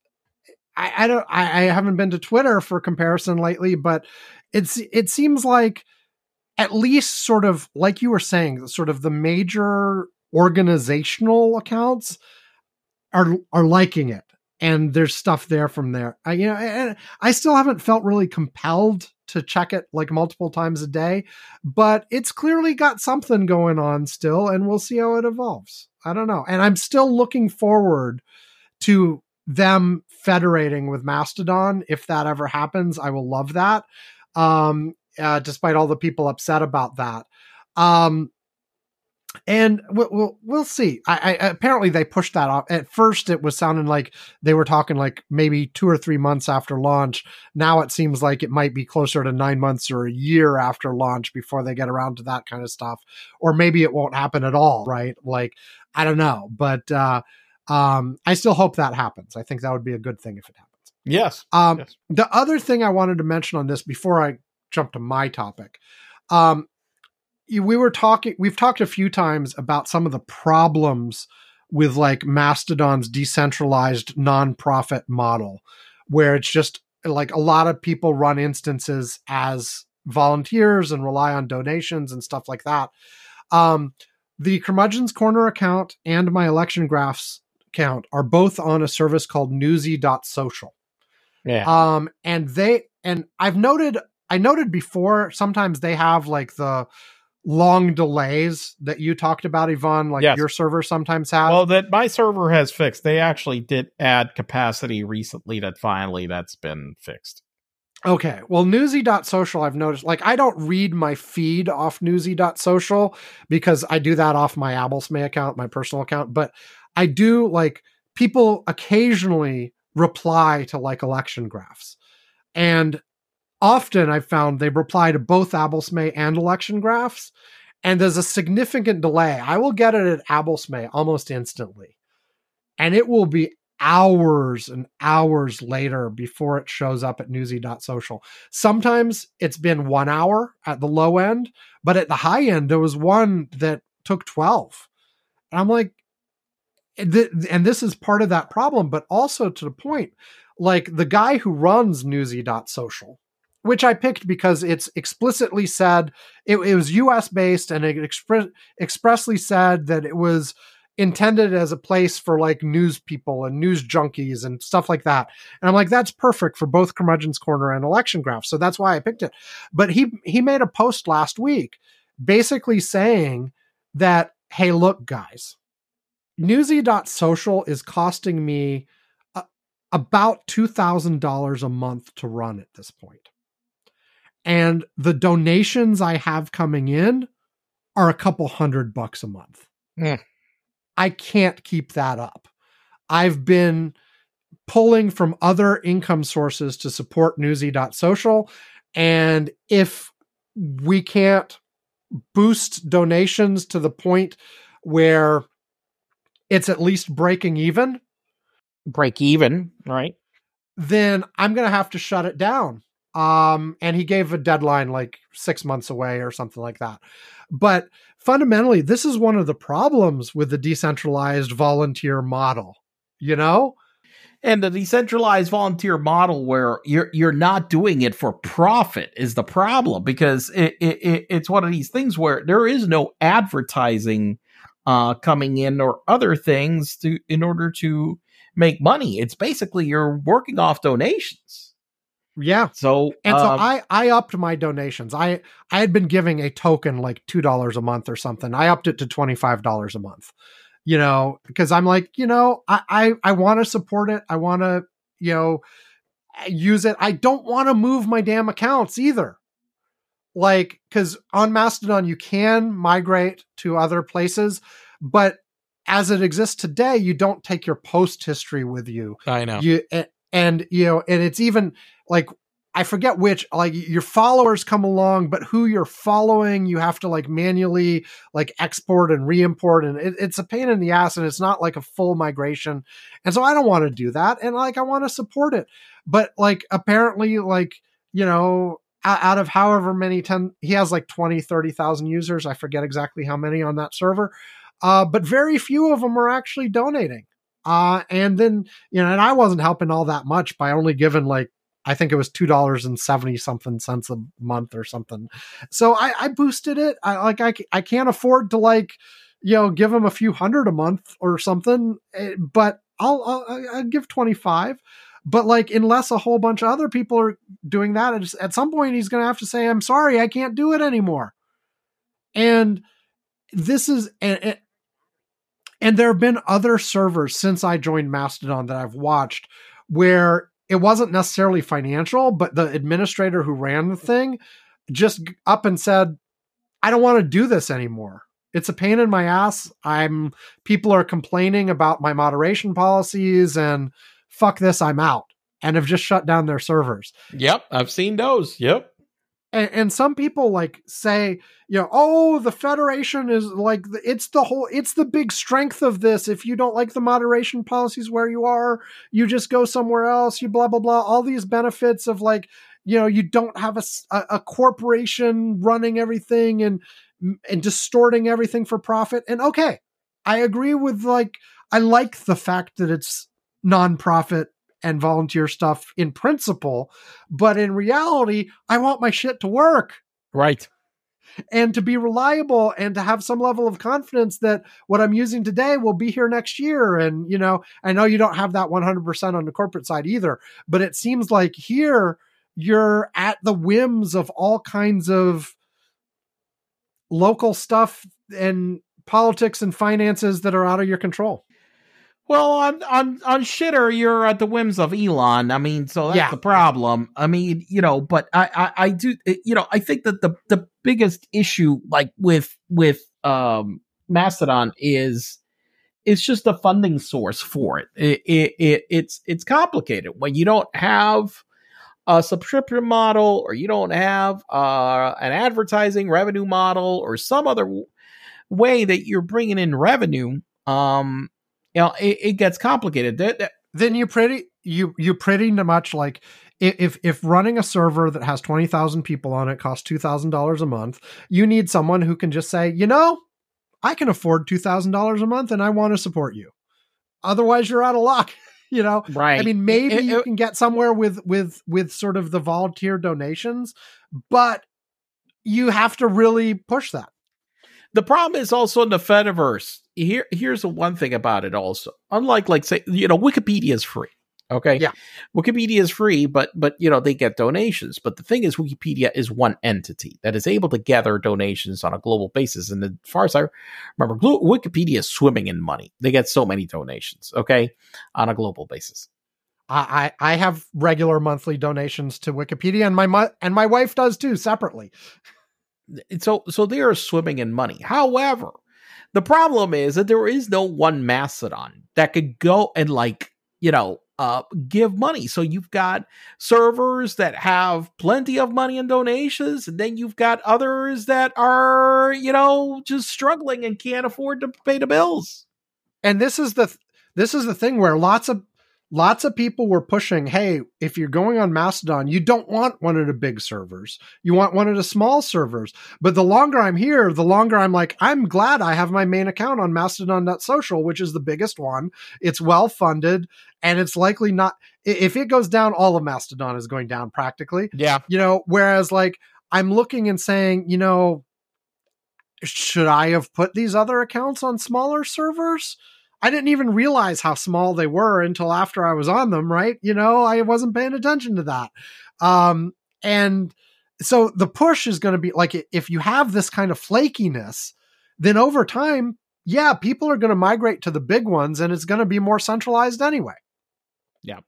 i i don't i, I haven't been to twitter for comparison lately but it's it seems like at least sort of like you were saying sort of the major organizational accounts are are liking it. And there's stuff there from there. I you know and i still haven't felt really compelled to check it like multiple times a day but it's clearly got something going on still and we'll see how it evolves. I don't know. And i'm still looking forward to them federating with mastodon. If that ever happens i will love that um uh, despite all the people upset about that. Um and we'll we'll, we'll see. I, I apparently they pushed that off. At first, it was sounding like they were talking like maybe two or three months after launch. Now it seems like it might be closer to nine months or a year after launch before they get around to that kind of stuff. Or maybe it won't happen at all. Right? Like I don't know, but uh, um, I still hope that happens. I think that would be a good thing if it happens. Yes. Um, yes. the other thing I wanted to mention on this before I jump to my topic, um, we were talking, we've talked a few times about some of the problems with like Mastodon's decentralized nonprofit model, where it's just like a lot of people run instances as volunteers and rely on donations and stuff like that. Um, the Curmudgeon's Corner account and my election graphs account are both on a service called newsy.social. Yeah. Um, and they and I've noted I noted before sometimes they have like the long delays that you talked about, Ivan, like Yes. your server sometimes has. well, that my server has fixed. They actually did add capacity recently. That finally that's been fixed. Okay. Well, newsy.social, I've noticed, like, I don't read my feed off newsy.social because I do that off my Abulsme account, my personal account. But I do, like, people occasionally reply to, like, election graphs. And often I've found they reply to both Abulsme and election graphs. And there's a significant delay. I will get it at Abulsme almost instantly. And it will be hours and hours later before it shows up at newsy.social. Sometimes it's been one hour at the low end, but at the high end, there was one that took 12. And I'm like, and this is part of that problem, but also to the point, like the guy who runs newsy.social, which I picked because it's explicitly said it, it was US based and it expre- expressly said that it was intended as a place for like news people and news junkies and stuff like that. And I'm like, that's perfect for both Curmudgeon's Corner and Election Graph. So that's why I picked it. But he he made a post last week basically saying that, hey, look, guys, newsy.social is costing me about $2,000 a month to run at this point. And the donations I have coming in are a couple hundred bucks a month. Hmm. I can't keep that up. I've been pulling from other income sources to support newsy.social. And if we can't boost donations to the point where it's at least breaking even, Break even, right? then I'm going to have to shut it down. Um, and he gave a deadline like six months away or something like that. But fundamentally, this is one of the problems with the decentralized volunteer model. You know, And the decentralized volunteer model where you're you're not doing it for profit is the problem because it, it, it it's one of these things where there is no advertising uh coming in or other things to in order to make money. It's basically you're working off donations. Yeah. So And so um, I I upped my donations. I I had been giving a token like two dollars a month or something. I upped it to twenty five dollars a month. You know, because I'm like, you know, I I, I want to support it. I want to, you know, use it. I don't want to move my damn accounts either. Like, because on Mastodon you can migrate to other places, but as it exists today, you don't take your post history with you I know. you a- and you know and it's even like i forget which like your followers come along but who you're following you have to like manually like export and re-import and it, it's a pain in the ass and it's not like a full migration. And so i don't want to do that and like i want to support it. But like apparently like you know out of however many 10 he has like 20 30,000 users i forget exactly how many on that server uh, but very few of them are actually donating uh, and then you know, and I wasn't helping all that much by only giving like I think it was two dollars and seventy something cents a month or something. So I, I boosted it. I like I, I can't afford to like you know give them a few hundred a month or something, eh, but I'll I'll, I'll give twenty five. But like unless a whole bunch of other people are doing that, at, some point he's going to have to say, "I'm sorry, I can't do it anymore." And this is and, and there have been other servers since I joined Mastodon that I've watched where it wasn't necessarily financial, but the administrator who ran the thing just up and said, I don't want to do this anymore. It's a pain in my ass. I'm people are complaining about my moderation policies and fuck this, I'm out. And have just shut down their servers Yep, I've seen those. Yep. And, and some people like say you know oh the federation is like it's the whole it's the big strength of this. If you don't like the moderation policies where you are you just go somewhere else you blah blah blah. All these benefits of like you know you don't have a a, corporation running everything and and distorting everything for profit. And okay i agree with like i like the fact that it's nonprofit and volunteer stuff in principle, but in reality, I want my shit to work Right. and to be reliable and to have some level of confidence that what I'm using today will be here next year. And, you know, I know you don't have that 100% on the corporate side either, but it seems like here you're at the whims of all kinds of local stuff and politics and finances that are out of your control. Well, on on on shitter, you're at the whims of Elon. I mean, so that's Yeah. the problem. I mean, you know, but I, I I do you know I think that the the biggest issue like with with um Mastodon is it's just a funding source for it. It, it, it it's it's complicated when you don't have a subscription model or you don't have uh, an advertising revenue model or some other w- way that you're bringing in revenue. Um, you know, it, it gets complicated. That- that- then you're pretty you you pretty much like if if running a server that has 20,000 people on it costs $2,000 a month, you need someone who can just say, "You know, I can afford $2,000 a month and I want to support you." Otherwise, you're out of luck, you know. right. I mean, maybe It- you it- can get somewhere with with with sort of the volunteer donations, but you have to really push that. The problem is also in the Fediverse. Here, here's the one thing about it. Also, unlike like say, you know, Wikipedia is free. Okay. Yeah. Wikipedia is free, but but you know they get donations. But the thing is, Wikipedia is one entity that is able to gather donations on a global basis. And as far as I remember, Wikipedia is swimming in money. They get so many donations. Okay, on a global basis. I I have regular monthly donations to Wikipedia, and my mo- and my wife does too separately. so so they are swimming in money. However, the problem is that there is no one Mastodon that could go and like you know uh give money. So you've got servers that have plenty of money and donations, and then you've got others that are you know just struggling and can't afford to pay the bills. and this is the this is the thing where lots of lots of people were pushing hey if you're going on mastodon you don't want one of the big servers. You want one of the small servers. But the longer i'm here the longer i'm like i'm glad i have my main account on mastodon.social which is the biggest one. It's well funded and it's likely not if it goes down all of mastodon is going down practically. Yeah, you know whereas like i'm looking and saying you know should i have put these other accounts on smaller servers i didn't even realize how small they were until after i was on them right you know i wasn't paying attention to that um and so the push is going to be like if you have this kind of flakiness then over time yeah people are going to migrate to the big ones and it's going to be more centralized anyway yep,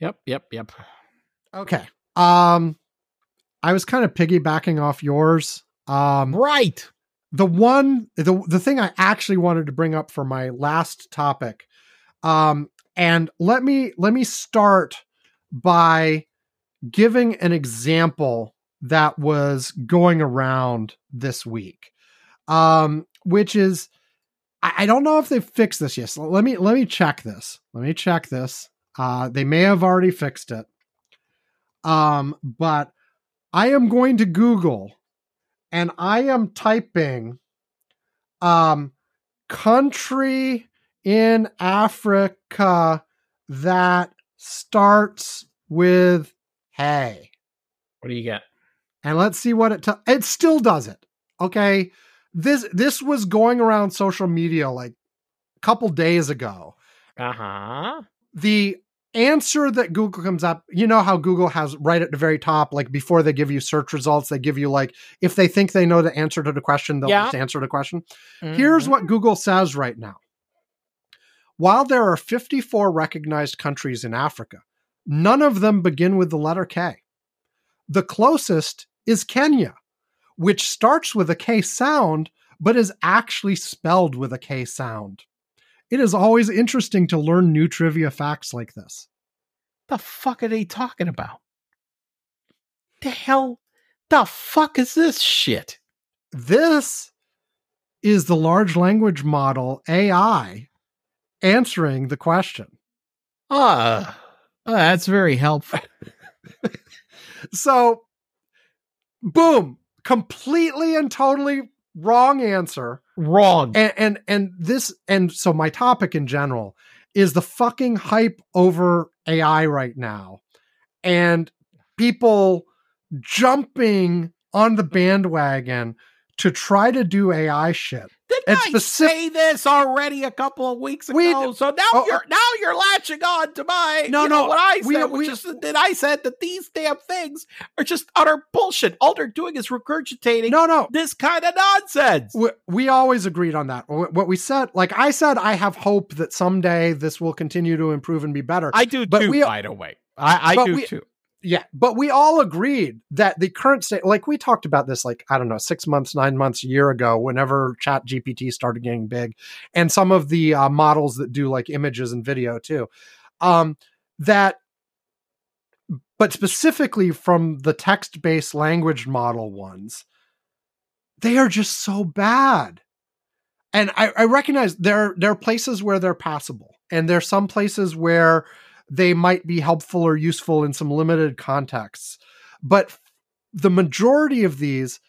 yep, yep. Yep. Okay um i was kind of piggybacking off yours um Right. The one the the thing I actually wanted to bring up for my last topic, um, and let me let me start by giving an example that was going around this week, um, which is I, I don't know if they've fixed this yet. So let me let me check this. Let me check this. Uh, they may have already fixed it, um, but I am going to Google and I am typing um country in Africa that starts with hey. What do you get? And let's see what it t- it still does it. Okay? This this was going around social media like a couple days ago. Uh huh. the answer that Google comes up, you know how Google has right at the very top, like before they give you search results, they give you like if they think they know the answer to the question, they'll Yeah. just answer the question. Mm-hmm. Here's what Google says right now. While there are 54 recognized countries in Africa, none of them begin with the letter K. The closest is Kenya, which starts with a K sound, but is actually spelled with a K sound. It is always interesting to learn new trivia facts like this. the fuck are they talking about? The hell, the fuck is this shit? This is the large language model AI answering the question. Ah, uh, that's very helpful. So, boom, completely and totally wrong answer. Wrong. And and and this and so my topic in general is the fucking hype over AI right now and people jumping on the bandwagon to try to do AI shit. Did And I say this already a couple of weeks ago? We- so now oh, you're uh, now you're latching on to my No, you know, no, what I we- said, we- which is that I said that these damn things are just utter bullshit. All they're doing is regurgitating No, no. this kind of nonsense. we, we always agreed on that. What we said, like I said, I have hope that someday this will continue to improve and be better. I do But too, we- by the way. I, I do we- too. Yeah, but we all agreed that the current state, like we talked about this, like I don't know, six months, nine months, a year ago, whenever Chat GPT started getting big, and some of the uh, models that do like images and video too, um, that, but specifically from the text-based language model ones, they are just so bad. And I, I recognize there there are places where they're passable, and there are some places where they might be helpful or useful in some limited contexts. But the majority of these,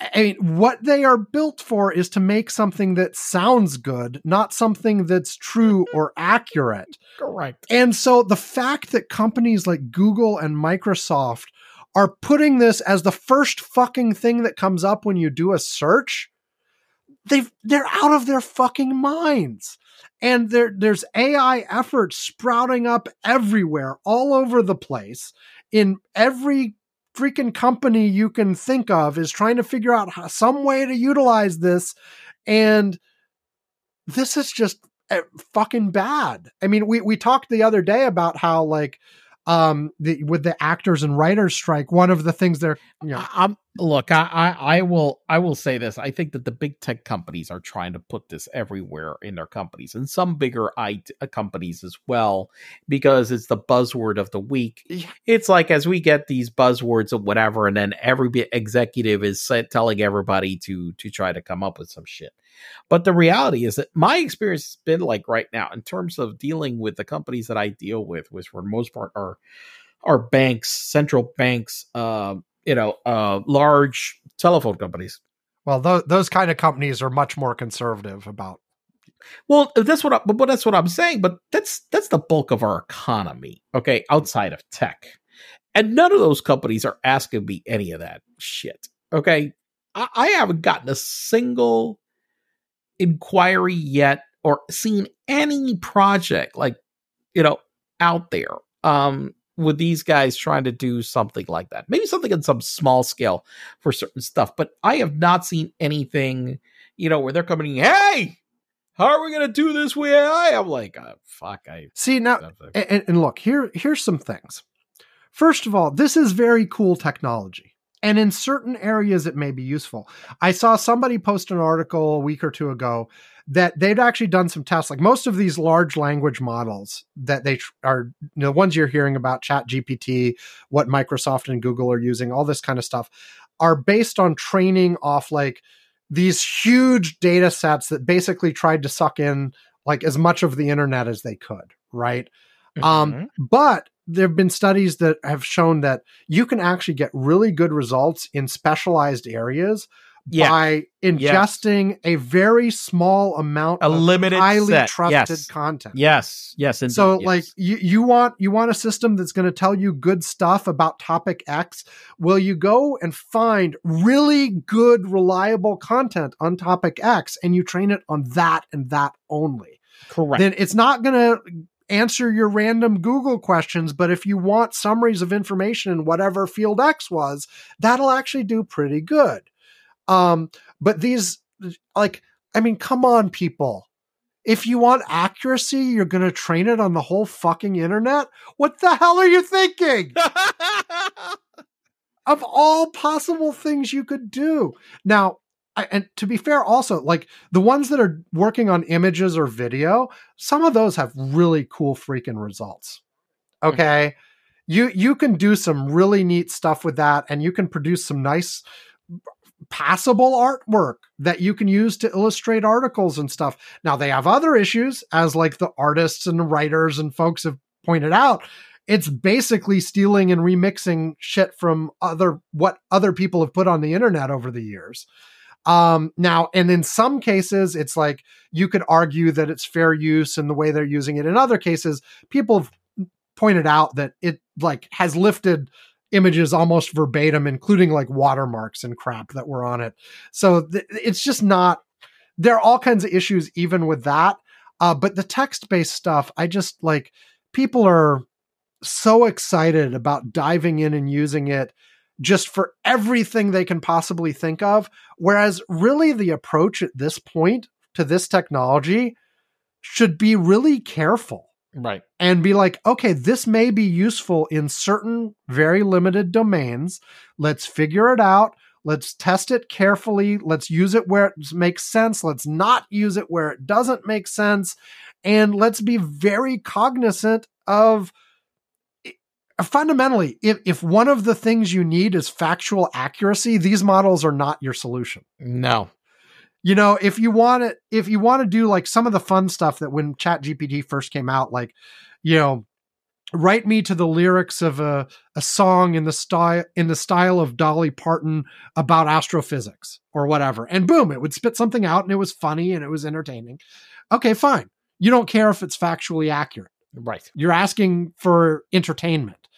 I mean, what they are built for is to make something that sounds good, not something that's true or accurate. Correct. And so the fact that companies like Google and Microsoft are putting this as the first fucking thing that comes up when you do a search, they've they're out of their fucking minds. And there there's AI efforts sprouting up everywhere, all over the place. In every freaking company you can think of is trying to figure out how, some way to utilize this and this is just uh, fucking bad. I mean, we we talked the other day about how like um the with the actors and writers strike, one of the things they're you know, I, am look. I, I I will I will say this. I think that the big tech companies are trying to put this everywhere in their companies, and some bigger IT companies as well, because it's the buzzword of the week. It's like as we get these buzzwords of whatever, and then every executive is telling everybody to to try to come up with some shit. But the reality is that my experience has been like right now in terms of dealing with the companies that I deal with, which for the most part are are banks, central banks, uh, you know, uh, large telephone companies. well those those kind of companies are much more conservative about Well, that's what I, but that's what I'm saying. But that's that's the bulk of our economy, okay, outside of tech, and none of those companies are asking me any of that shit. Okay, I, I haven't gotten a single inquiry yet or seen any project like you know out there um with these guys trying to do something like that. Maybe something on some small scale for certain stuff but i have not seen anything you know where they're coming hey how are we gonna do this with ai i'm like uh, fuck i See now and, and look here here's some things. First of all this is very cool technology and in certain areas it may be useful. I saw somebody post an article a week or two ago that they'd actually done some tests like most of these large language models that they tr- are you know, the ones you're hearing about chat gpt what microsoft and google are using all this kind of stuff are based on training off like these huge data sets that basically tried to suck in like as much of the internet as they could right Mm-hmm. um, but there have been studies that have shown that you can actually get really good results in specialized areas Yeah. by ingesting a very small amount a of limited highly set. trusted yes. content. yes yes indeed, So yes. like you, you want you want a system that's going to tell you good stuff about topic X. Will you go and find really good reliable content on topic X and you train it on that and that only? correct then it's not going to answer your random Google questions. But if you want summaries of information in whatever field X was, that'll actually do pretty good. Um, but these, like, I mean, come on, people. If you want accuracy, you're going to train it on the whole fucking internet? What the hell are you thinking? of all possible things you could do. Now, I, and to be fair, also like the ones that are working on images or video, some of those have really cool freaking results. Okay, you you can do some really neat stuff with that, and you can produce some nice passable artwork that you can use to illustrate articles and stuff. Now they have other issues, as like the artists and writers and folks have pointed out. It's basically stealing and remixing shit from other what other people have put on the internet over the years. Um, now, and in some cases, it's like you could argue that it's fair use in the way they're using it. In other cases, people have pointed out that it like has lifted images almost verbatim, including like watermarks and crap that were on it. So th- it's just not. There are all kinds of issues even with that. Uh, but the text based stuff, I just like people are so excited about diving in and using it just for everything they can possibly think of. Whereas, really, the approach at this point to this technology should be really careful Right. and be like, okay, this may be useful in certain very limited domains. Let's figure it out. Let's test it carefully. Let's use it where it makes sense. Let's not use it where it doesn't make sense. And let's be very cognizant of fundamentally, if, if one of the things you need is factual accuracy, these models are not your solution. No. You know, if you want to, if you want to do like some of the fun stuff that when Chat GPT first came out, like, you know, write me to the lyrics of a, a song in the style in the style of Dolly Parton about astrophysics or whatever, and boom, it would spit something out, and it was funny and it was entertaining. Okay, fine. You don't care if it's factually accurate. Right. You're asking for entertainment.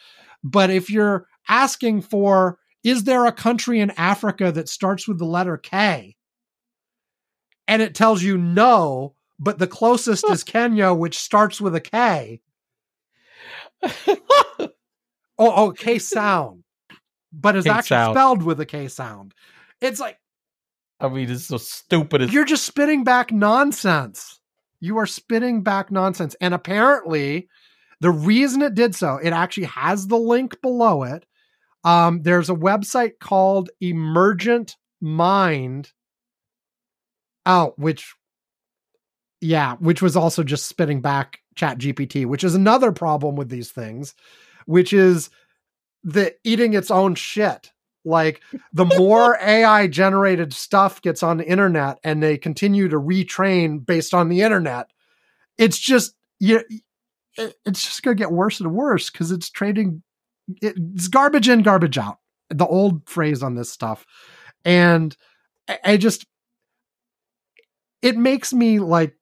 But if you're asking for, is there a country in Africa that starts with the letter K? And it tells you no, but the closest is Kenya, which starts with a K. Oh, oh, K sound, but is K actually sound. spelled with a K sound. It's like I mean, it's so stupid. It's, you're just spitting back nonsense. You are spitting back nonsense. And apparently, the reason it did so, it actually has the link below it. Um, there's a website called Emergent Mind. Oh, which, yeah, which was also just spitting back Chat GPT, which is another problem with these things, which is the eating its own shit. Like the more AI generated stuff gets on the internet and they continue to retrain based on the internet, it's just you it's just going to get worse and worse because it's trading it's garbage in garbage out the old phrase on this stuff and I, I just it makes me like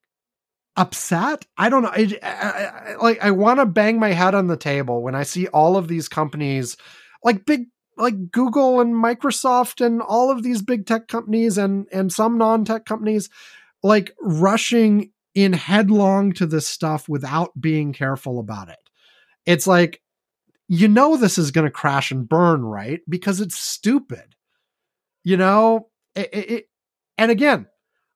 upset i don't know I, I- I- like i want to bang my head on the table when i see all of these companies like big like google and microsoft and all of these big tech companies and and some non-tech companies like rushing in headlong to this stuff without being careful about it. It's like, you know, this is going to crash and burn, right? Because it's stupid. You know, it, it, it- and again,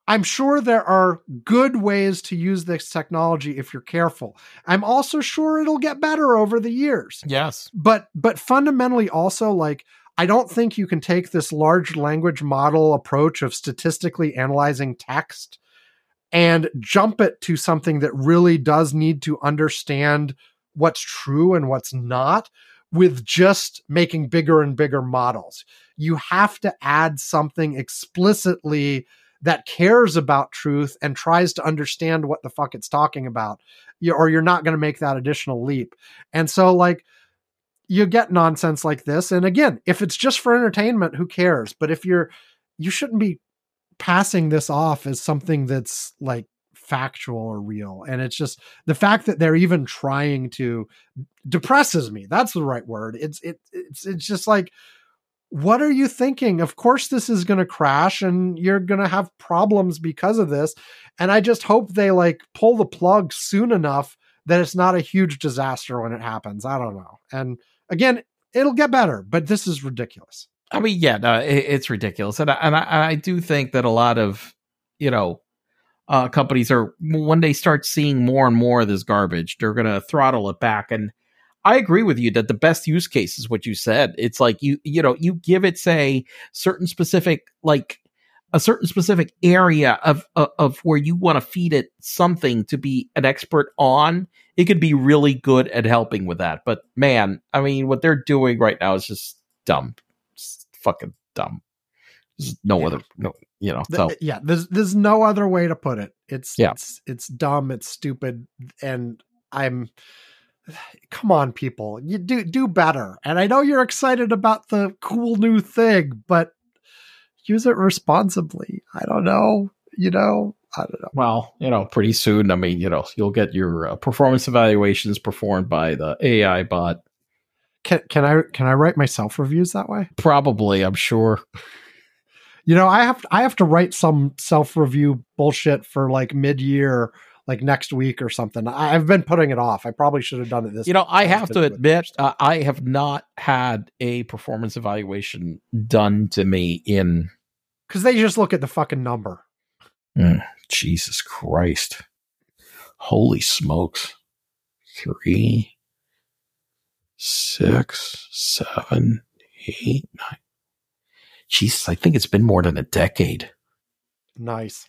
I'm sure there are good ways to use this technology if you're careful. I'm also sure it'll get better over the years yes. but but fundamentally also like i don't think you can take this large language model approach of statistically analyzing text and jump it to something that really does need to understand what's true and what's not with just making bigger and bigger models you have to add something explicitly that cares about truth and tries to understand what the fuck it's talking about You- or you're not going to make that additional leap. And so like you get nonsense like this and again if it's just for entertainment who cares? But if you're you shouldn't be passing this off as something that's like factual or real. And it's just the fact that they're even trying to depresses me. That's the right word. It's it, it's it's just like what are you thinking? Of course this is going to crash and you're going to have problems because of this. And i just hope they like pull the plug soon enough that it's not a huge disaster when it happens. I don't know. And again it'll get better but this is ridiculous. I mean, yeah, no, it, it's ridiculous, and I, and I, I do think that a lot of you know uh, companies are when they start seeing more and more of this garbage, they're going to throttle it back. And I agree with you that the best use case is what you said. It's like you you know you give it say certain specific like a certain specific area of of, of where you want to feed it something to be an expert on. It could be really good at helping with that. But man, I mean, what they're doing right now is just dumb, Just fucking dumb. There's no Yeah. other no you know so yeah there's there's no other way to put it it's Yeah. it's it's dumb it's stupid and i'm come on people you do do better and i know you're excited about the cool new thing but use it responsibly. I don't know. You know, I don't know. Well, you know, pretty soon, I mean, you know, you'll get your uh, performance evaluations performed by the AI bot. Can can I can I write my self reviews that way? Probably, I'm sure. You know, I have I have to write some self review bullshit for like mid year, like next week or something. I- I've been putting it off. I probably should have done it this. You know, I I've to admit, uh, I have not had a performance evaluation done to me in because they just look at the fucking number. Jesus Christ. Holy smokes. Three, six, seven, eight, nine. Jesus, I think it's been more than a decade. Nice.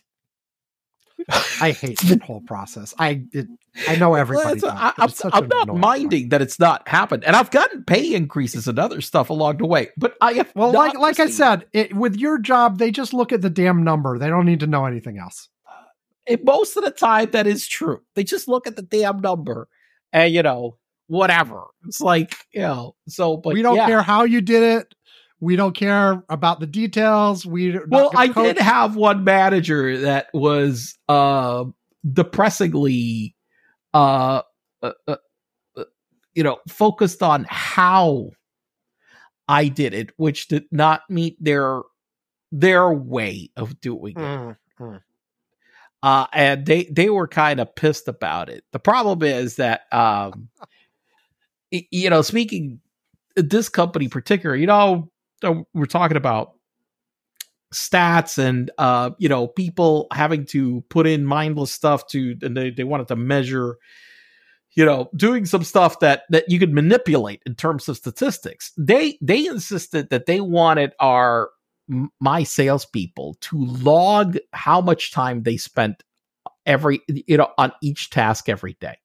I hate that whole process. I it, I know everybody. Well, does, it's- I, am I'm not minding that it's not happened, and I've gotten pay increases and other stuff along the way. But I have Well, like like I said, it, with your job, they just look at the damn number. They don't need to know anything else. Uh, and most of the time that is true. They just look at the damn number, and you know whatever. It's like you know. So, but we don't yeah. care how you did it. We don't care about the details. We Well, I coach- did have one manager that was uh, depressingly, uh, uh, uh, uh, you know, focused on how I did it, which did not meet their their way of doing it. Mm, mm. Uh, and they they were kind of pissed about it. The problem is that, um, you know, speaking this company particular, you know, we're talking about stats and uh, you know, people having to put in mindless stuff to, and they they wanted to measure. You know, doing some stuff that that you could manipulate in terms of statistics. They they insisted that they wanted our my salespeople to log how much time they spent every you know on each task every day.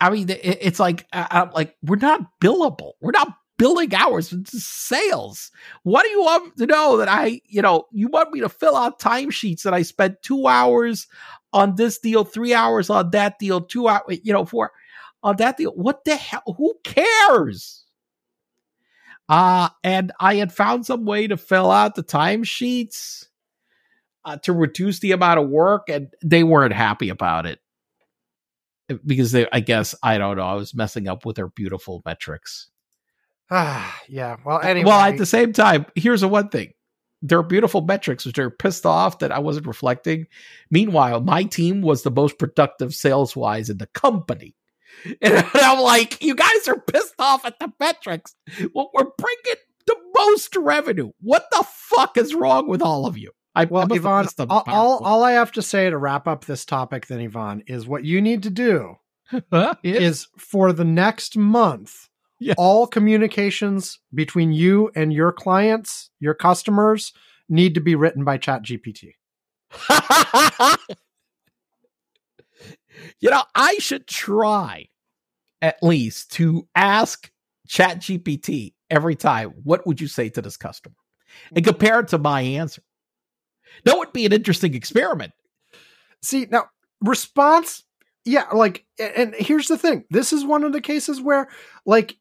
I mean, it's like I'm like we're not billable. We're not billing hours. Just sales. What do you want to know that I you know you want me to fill out timesheets that I spent two hours on this deal, three hours on that deal, two hours you know four on that deal. What the hell? Who cares? Uh, and I had found some way to fill out the timesheets uh, to reduce the amount of work, and they weren't happy about it because they, I guess, I don't know, I was messing up with their beautiful metrics. Ah, yeah. Well, anyway. Well, at the same time, here's the one thing. They're beautiful metrics, which they're pissed off that I wasn't reflecting. Meanwhile, my team was the most productive sales wise in the company. And I'm like, you guys are pissed off at the metrics. Well, we're bringing the most revenue. What the fuck is wrong with all of you? I, I well, have Ivan, all, all, all I have to say to wrap up this topic, then, Ivan, is what you need to do is for the next month, Yeah. all communications between you and your clients, your customers, need to be written by ChatGPT. you know, I should try at least to ask ChatGPT every time, what would you say to this customer? And mm-hmm. compare it to my answer. That would be an interesting experiment. See, now response, yeah, like, and here's the thing this is one of the cases where, like,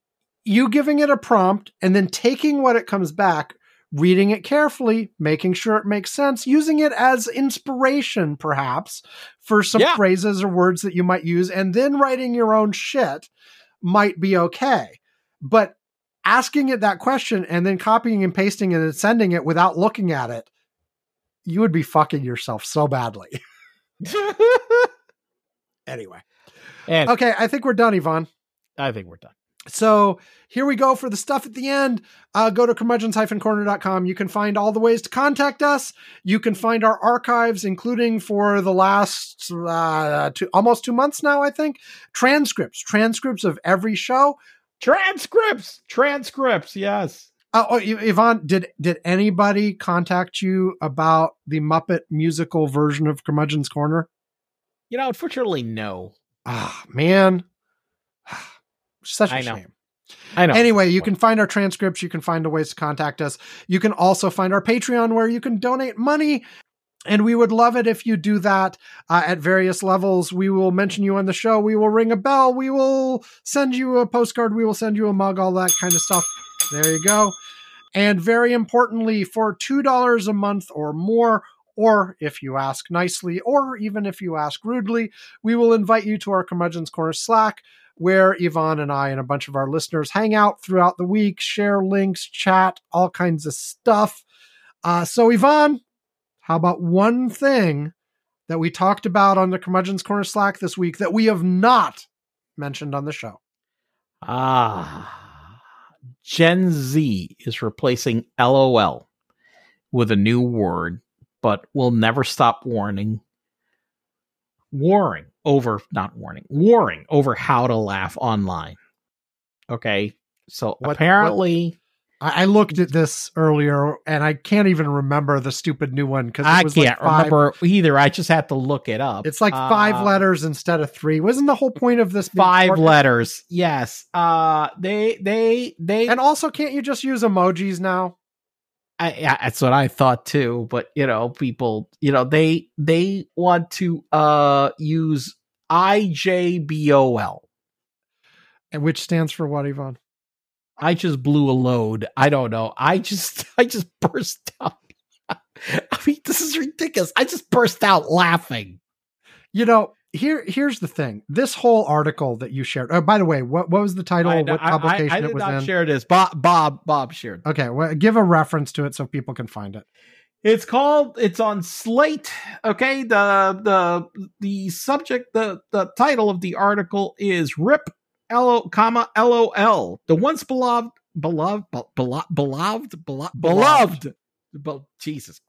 you giving it a prompt and then taking what it comes back, reading it carefully, making sure it makes sense, using it as inspiration, perhaps, for some Yeah. phrases or words that you might use, and then writing your own shit might be okay. But asking it that question and then copying and pasting it and sending it without looking at it, you would be fucking yourself so badly. anyway. and Okay, I think we're done, Ivan. I think we're done. So here we go for the stuff at the end. Uh, go to curmudgeons-corner.com. You can find all the ways to contact us. You can find our archives, including for the last uh, two, almost two months now, I think. Transcripts, transcripts of every show. Transcripts, transcripts, yes. Uh, oh, Ivan, did did anybody contact you about the Muppet musical version of Curmudgeon's Corner? You know, unfortunately, no. Ah, man, such a I know. shame. I know. Anyway, you can find our transcripts. You can find the ways to contact us. You can also find our Patreon where you can donate money. And we would love it if you do that uh, at various levels. We will mention you on the show. We will ring a bell. We will send you a postcard. We will send you a mug, all that kind of stuff. There you go. And very importantly, for $2 a month or more, or if you ask nicely, or even if you ask rudely, we will invite you to our Curmudgeon's Corner Slack, where Ivan and I and a bunch of our listeners hang out throughout the week, share links, chat, all kinds of stuff. Uh, so, Ivan, how about one thing that we talked about on the Curmudgeon's Corner Slack this week that we have not mentioned on the show? Ah, Gen Z is replacing LOL with a new word, but will never stop warning, warring over, not warning, warring over how to laugh online. Okay. So What- apparently, I, I looked at this earlier and I can't even remember the stupid new one because I was can't like five, remember either. I just had to look it up. It's like five Uh, letters instead of three. Wasn't the whole point of this Five letters. Yes. Uh, they, they, they, And also, can't you just use emojis now? I, yeah, that's what I thought too. But you know, people, you know, they they want to uh use IJBOL. And which stands for what, Ivan? I just blew a load. I don't know. I just I just burst out. I mean, this is ridiculous. I just burst out laughing. You know, here here's the thing. This whole article that you shared. Oh, by the way, what what was the title? I, what I- I- publication I, did it was not in? share this. Bob Bob Bob shared. Okay, well, give a reference to it so people can find it. It's called. It's on Slate. Okay. The the the subject. The the title of the article is "Rip L comma LOL." The once beloved beloved be- beloved beloved beloved beloved. Be- Jesus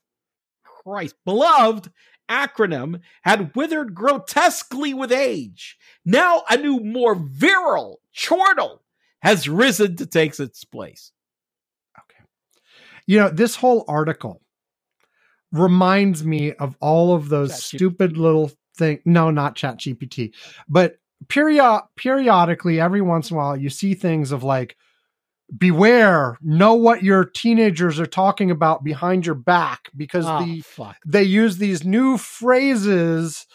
Christ, beloved acronym had withered grotesquely with age. Now a new, more virile chortle has risen to take its place. Okay. You know, this whole article reminds me of all of those ChatGPT. stupid little thing. No, not Chat GPT, but period periodically, every once in a while, you see things of like, beware, know what your teenagers are talking about behind your back because Oh, the fuck. they use these new phrases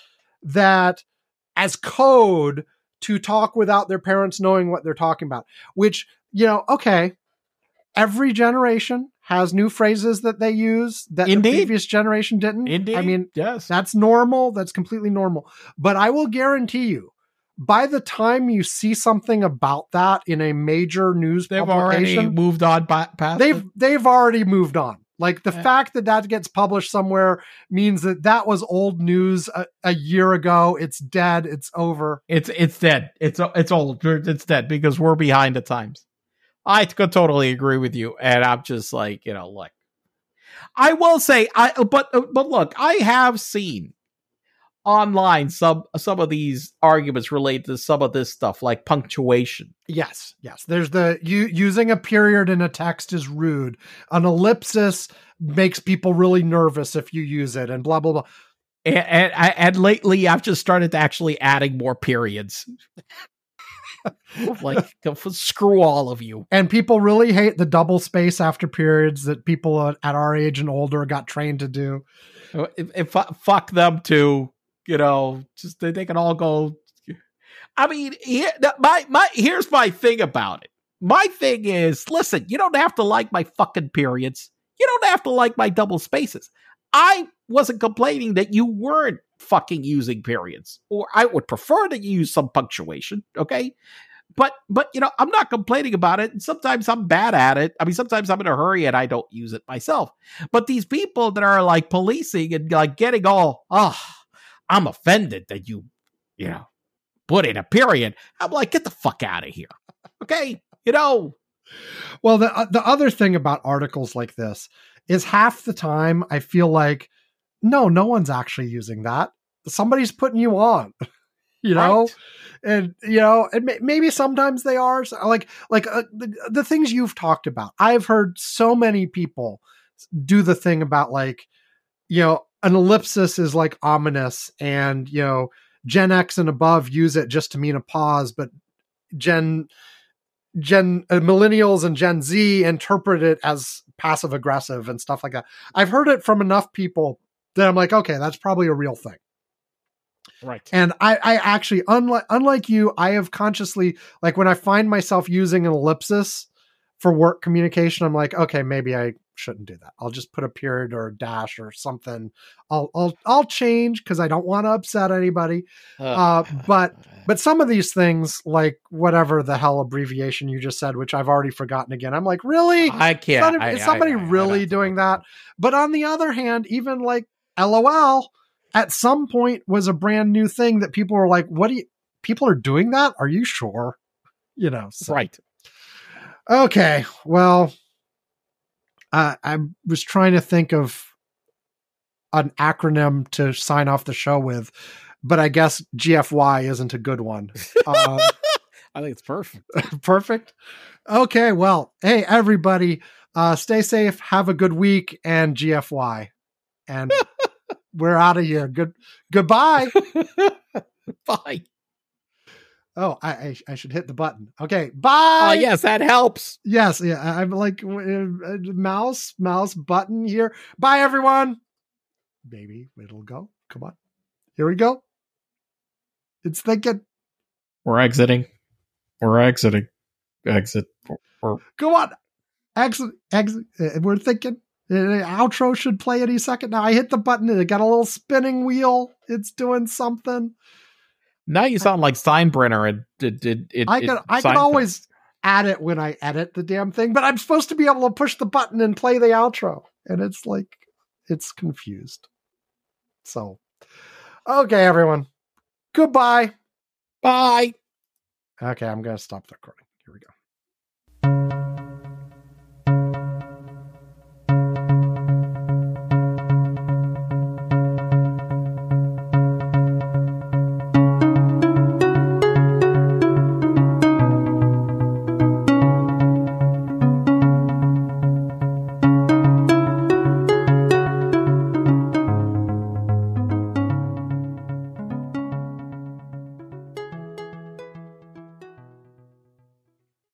that as code to talk without their parents knowing what they're talking about which you know okay every generation has new phrases that they use that Indeed. the previous generation didn't Indeed. i mean yes. that's normal that's completely normal but i will guarantee you by the time you see something about that in a major news They've already moved on by, past they've it. they've already moved on like the Yeah. fact that that gets published somewhere means that that was old news a, a year ago it's dead it's over It's it's dead. It's it's old. It's dead because we're behind the times. I could totally agree with you, and I'm just like you know, look. I will say, I but but look, I have seen online some some of these arguments relate to some of this stuff, like punctuation. yes yes there's the you using a period in a text is rude an ellipsis makes people really nervous if you use it and blah blah blah And, and and lately, I've just started to actually adding more periods. like screw all of you. and people really hate the double space after periods that people at our age and older got trained to do uh, if, if fuck them too, you know, just they, they can all go. I mean, my my here's my thing about it. My thing is, listen, you don't have to like my fucking periods. You don't have to like my double spaces. I wasn't complaining that you weren't fucking using periods, or I would prefer that you use some punctuation. Okay. But but you know I'm not complaining about it. And sometimes I'm bad at it. I mean sometimes I'm in a hurry and I don't use it myself. But these people that are like policing and like getting all, oh, I'm offended that you, you know, put in a period. I'm like, get the fuck out of here. Okay. You know, Well, the uh, the other thing about articles like this is half the time I feel like no, no one's actually using that. Somebody's putting you on. You know, right? and you know, and may- maybe sometimes they are like like uh, the, the things you've talked about. I've heard so many people do the thing about like, you know, an ellipsis is like ominous, and you know, Gen X and above use it just to mean a pause, but Gen Gen uh, millennials and Gen Z interpret it as passive aggressive and stuff like that. I've heard it from enough people that I'm like, okay, that's probably a real thing. Right. And I, I actually, unlike unlike you, I have consciously like when I find myself using an ellipsis for work communication, I'm like, okay, maybe I shouldn't do that. I'll just put a period or a dash or something. I'll I'll I'll change because I don't want to upset anybody. Uh, but but some of these things, like whatever the hell abbreviation you just said, which I've already forgotten again, I'm like, really? I can't. Somebody- I- is somebody I- I really doing that? But on the other hand, even like LOL at some point was a brand new thing that people were like, what do you, people are doing that? Are you sure? You know, so. Right. Okay. Well, uh, I was trying to think of an acronym to sign off the show with, but I guess GFY isn't a good one. Um, I think it's perfect. perfect. Okay. Well, hey, everybody, uh, stay safe, have a good week, and GFY. And we're out of here. Good. Goodbye. Bye. Oh, I, I I should hit the button. Okay. Bye. Oh, yes, that helps. Yes, yeah, I- I'm like uh, uh, mouse, mouse button here. Bye, everyone. Maybe it'll go. Come on, here we go. It's thinking. We're exiting. We're exiting. Exit. We're, Come on, exit, exit. uh, We're thinking. Uh, outro should play any second now. I hit the button and it got a little spinning wheel. It's doing something. Now you sound like Steinbrenner. And did did it? I it- can I can always add it when I edit the damn thing, but I'm supposed to be able to push the button and play the outro, and it's like it's confused. So, okay, everyone, goodbye. Bye. Okay, I'm gonna stop the recording.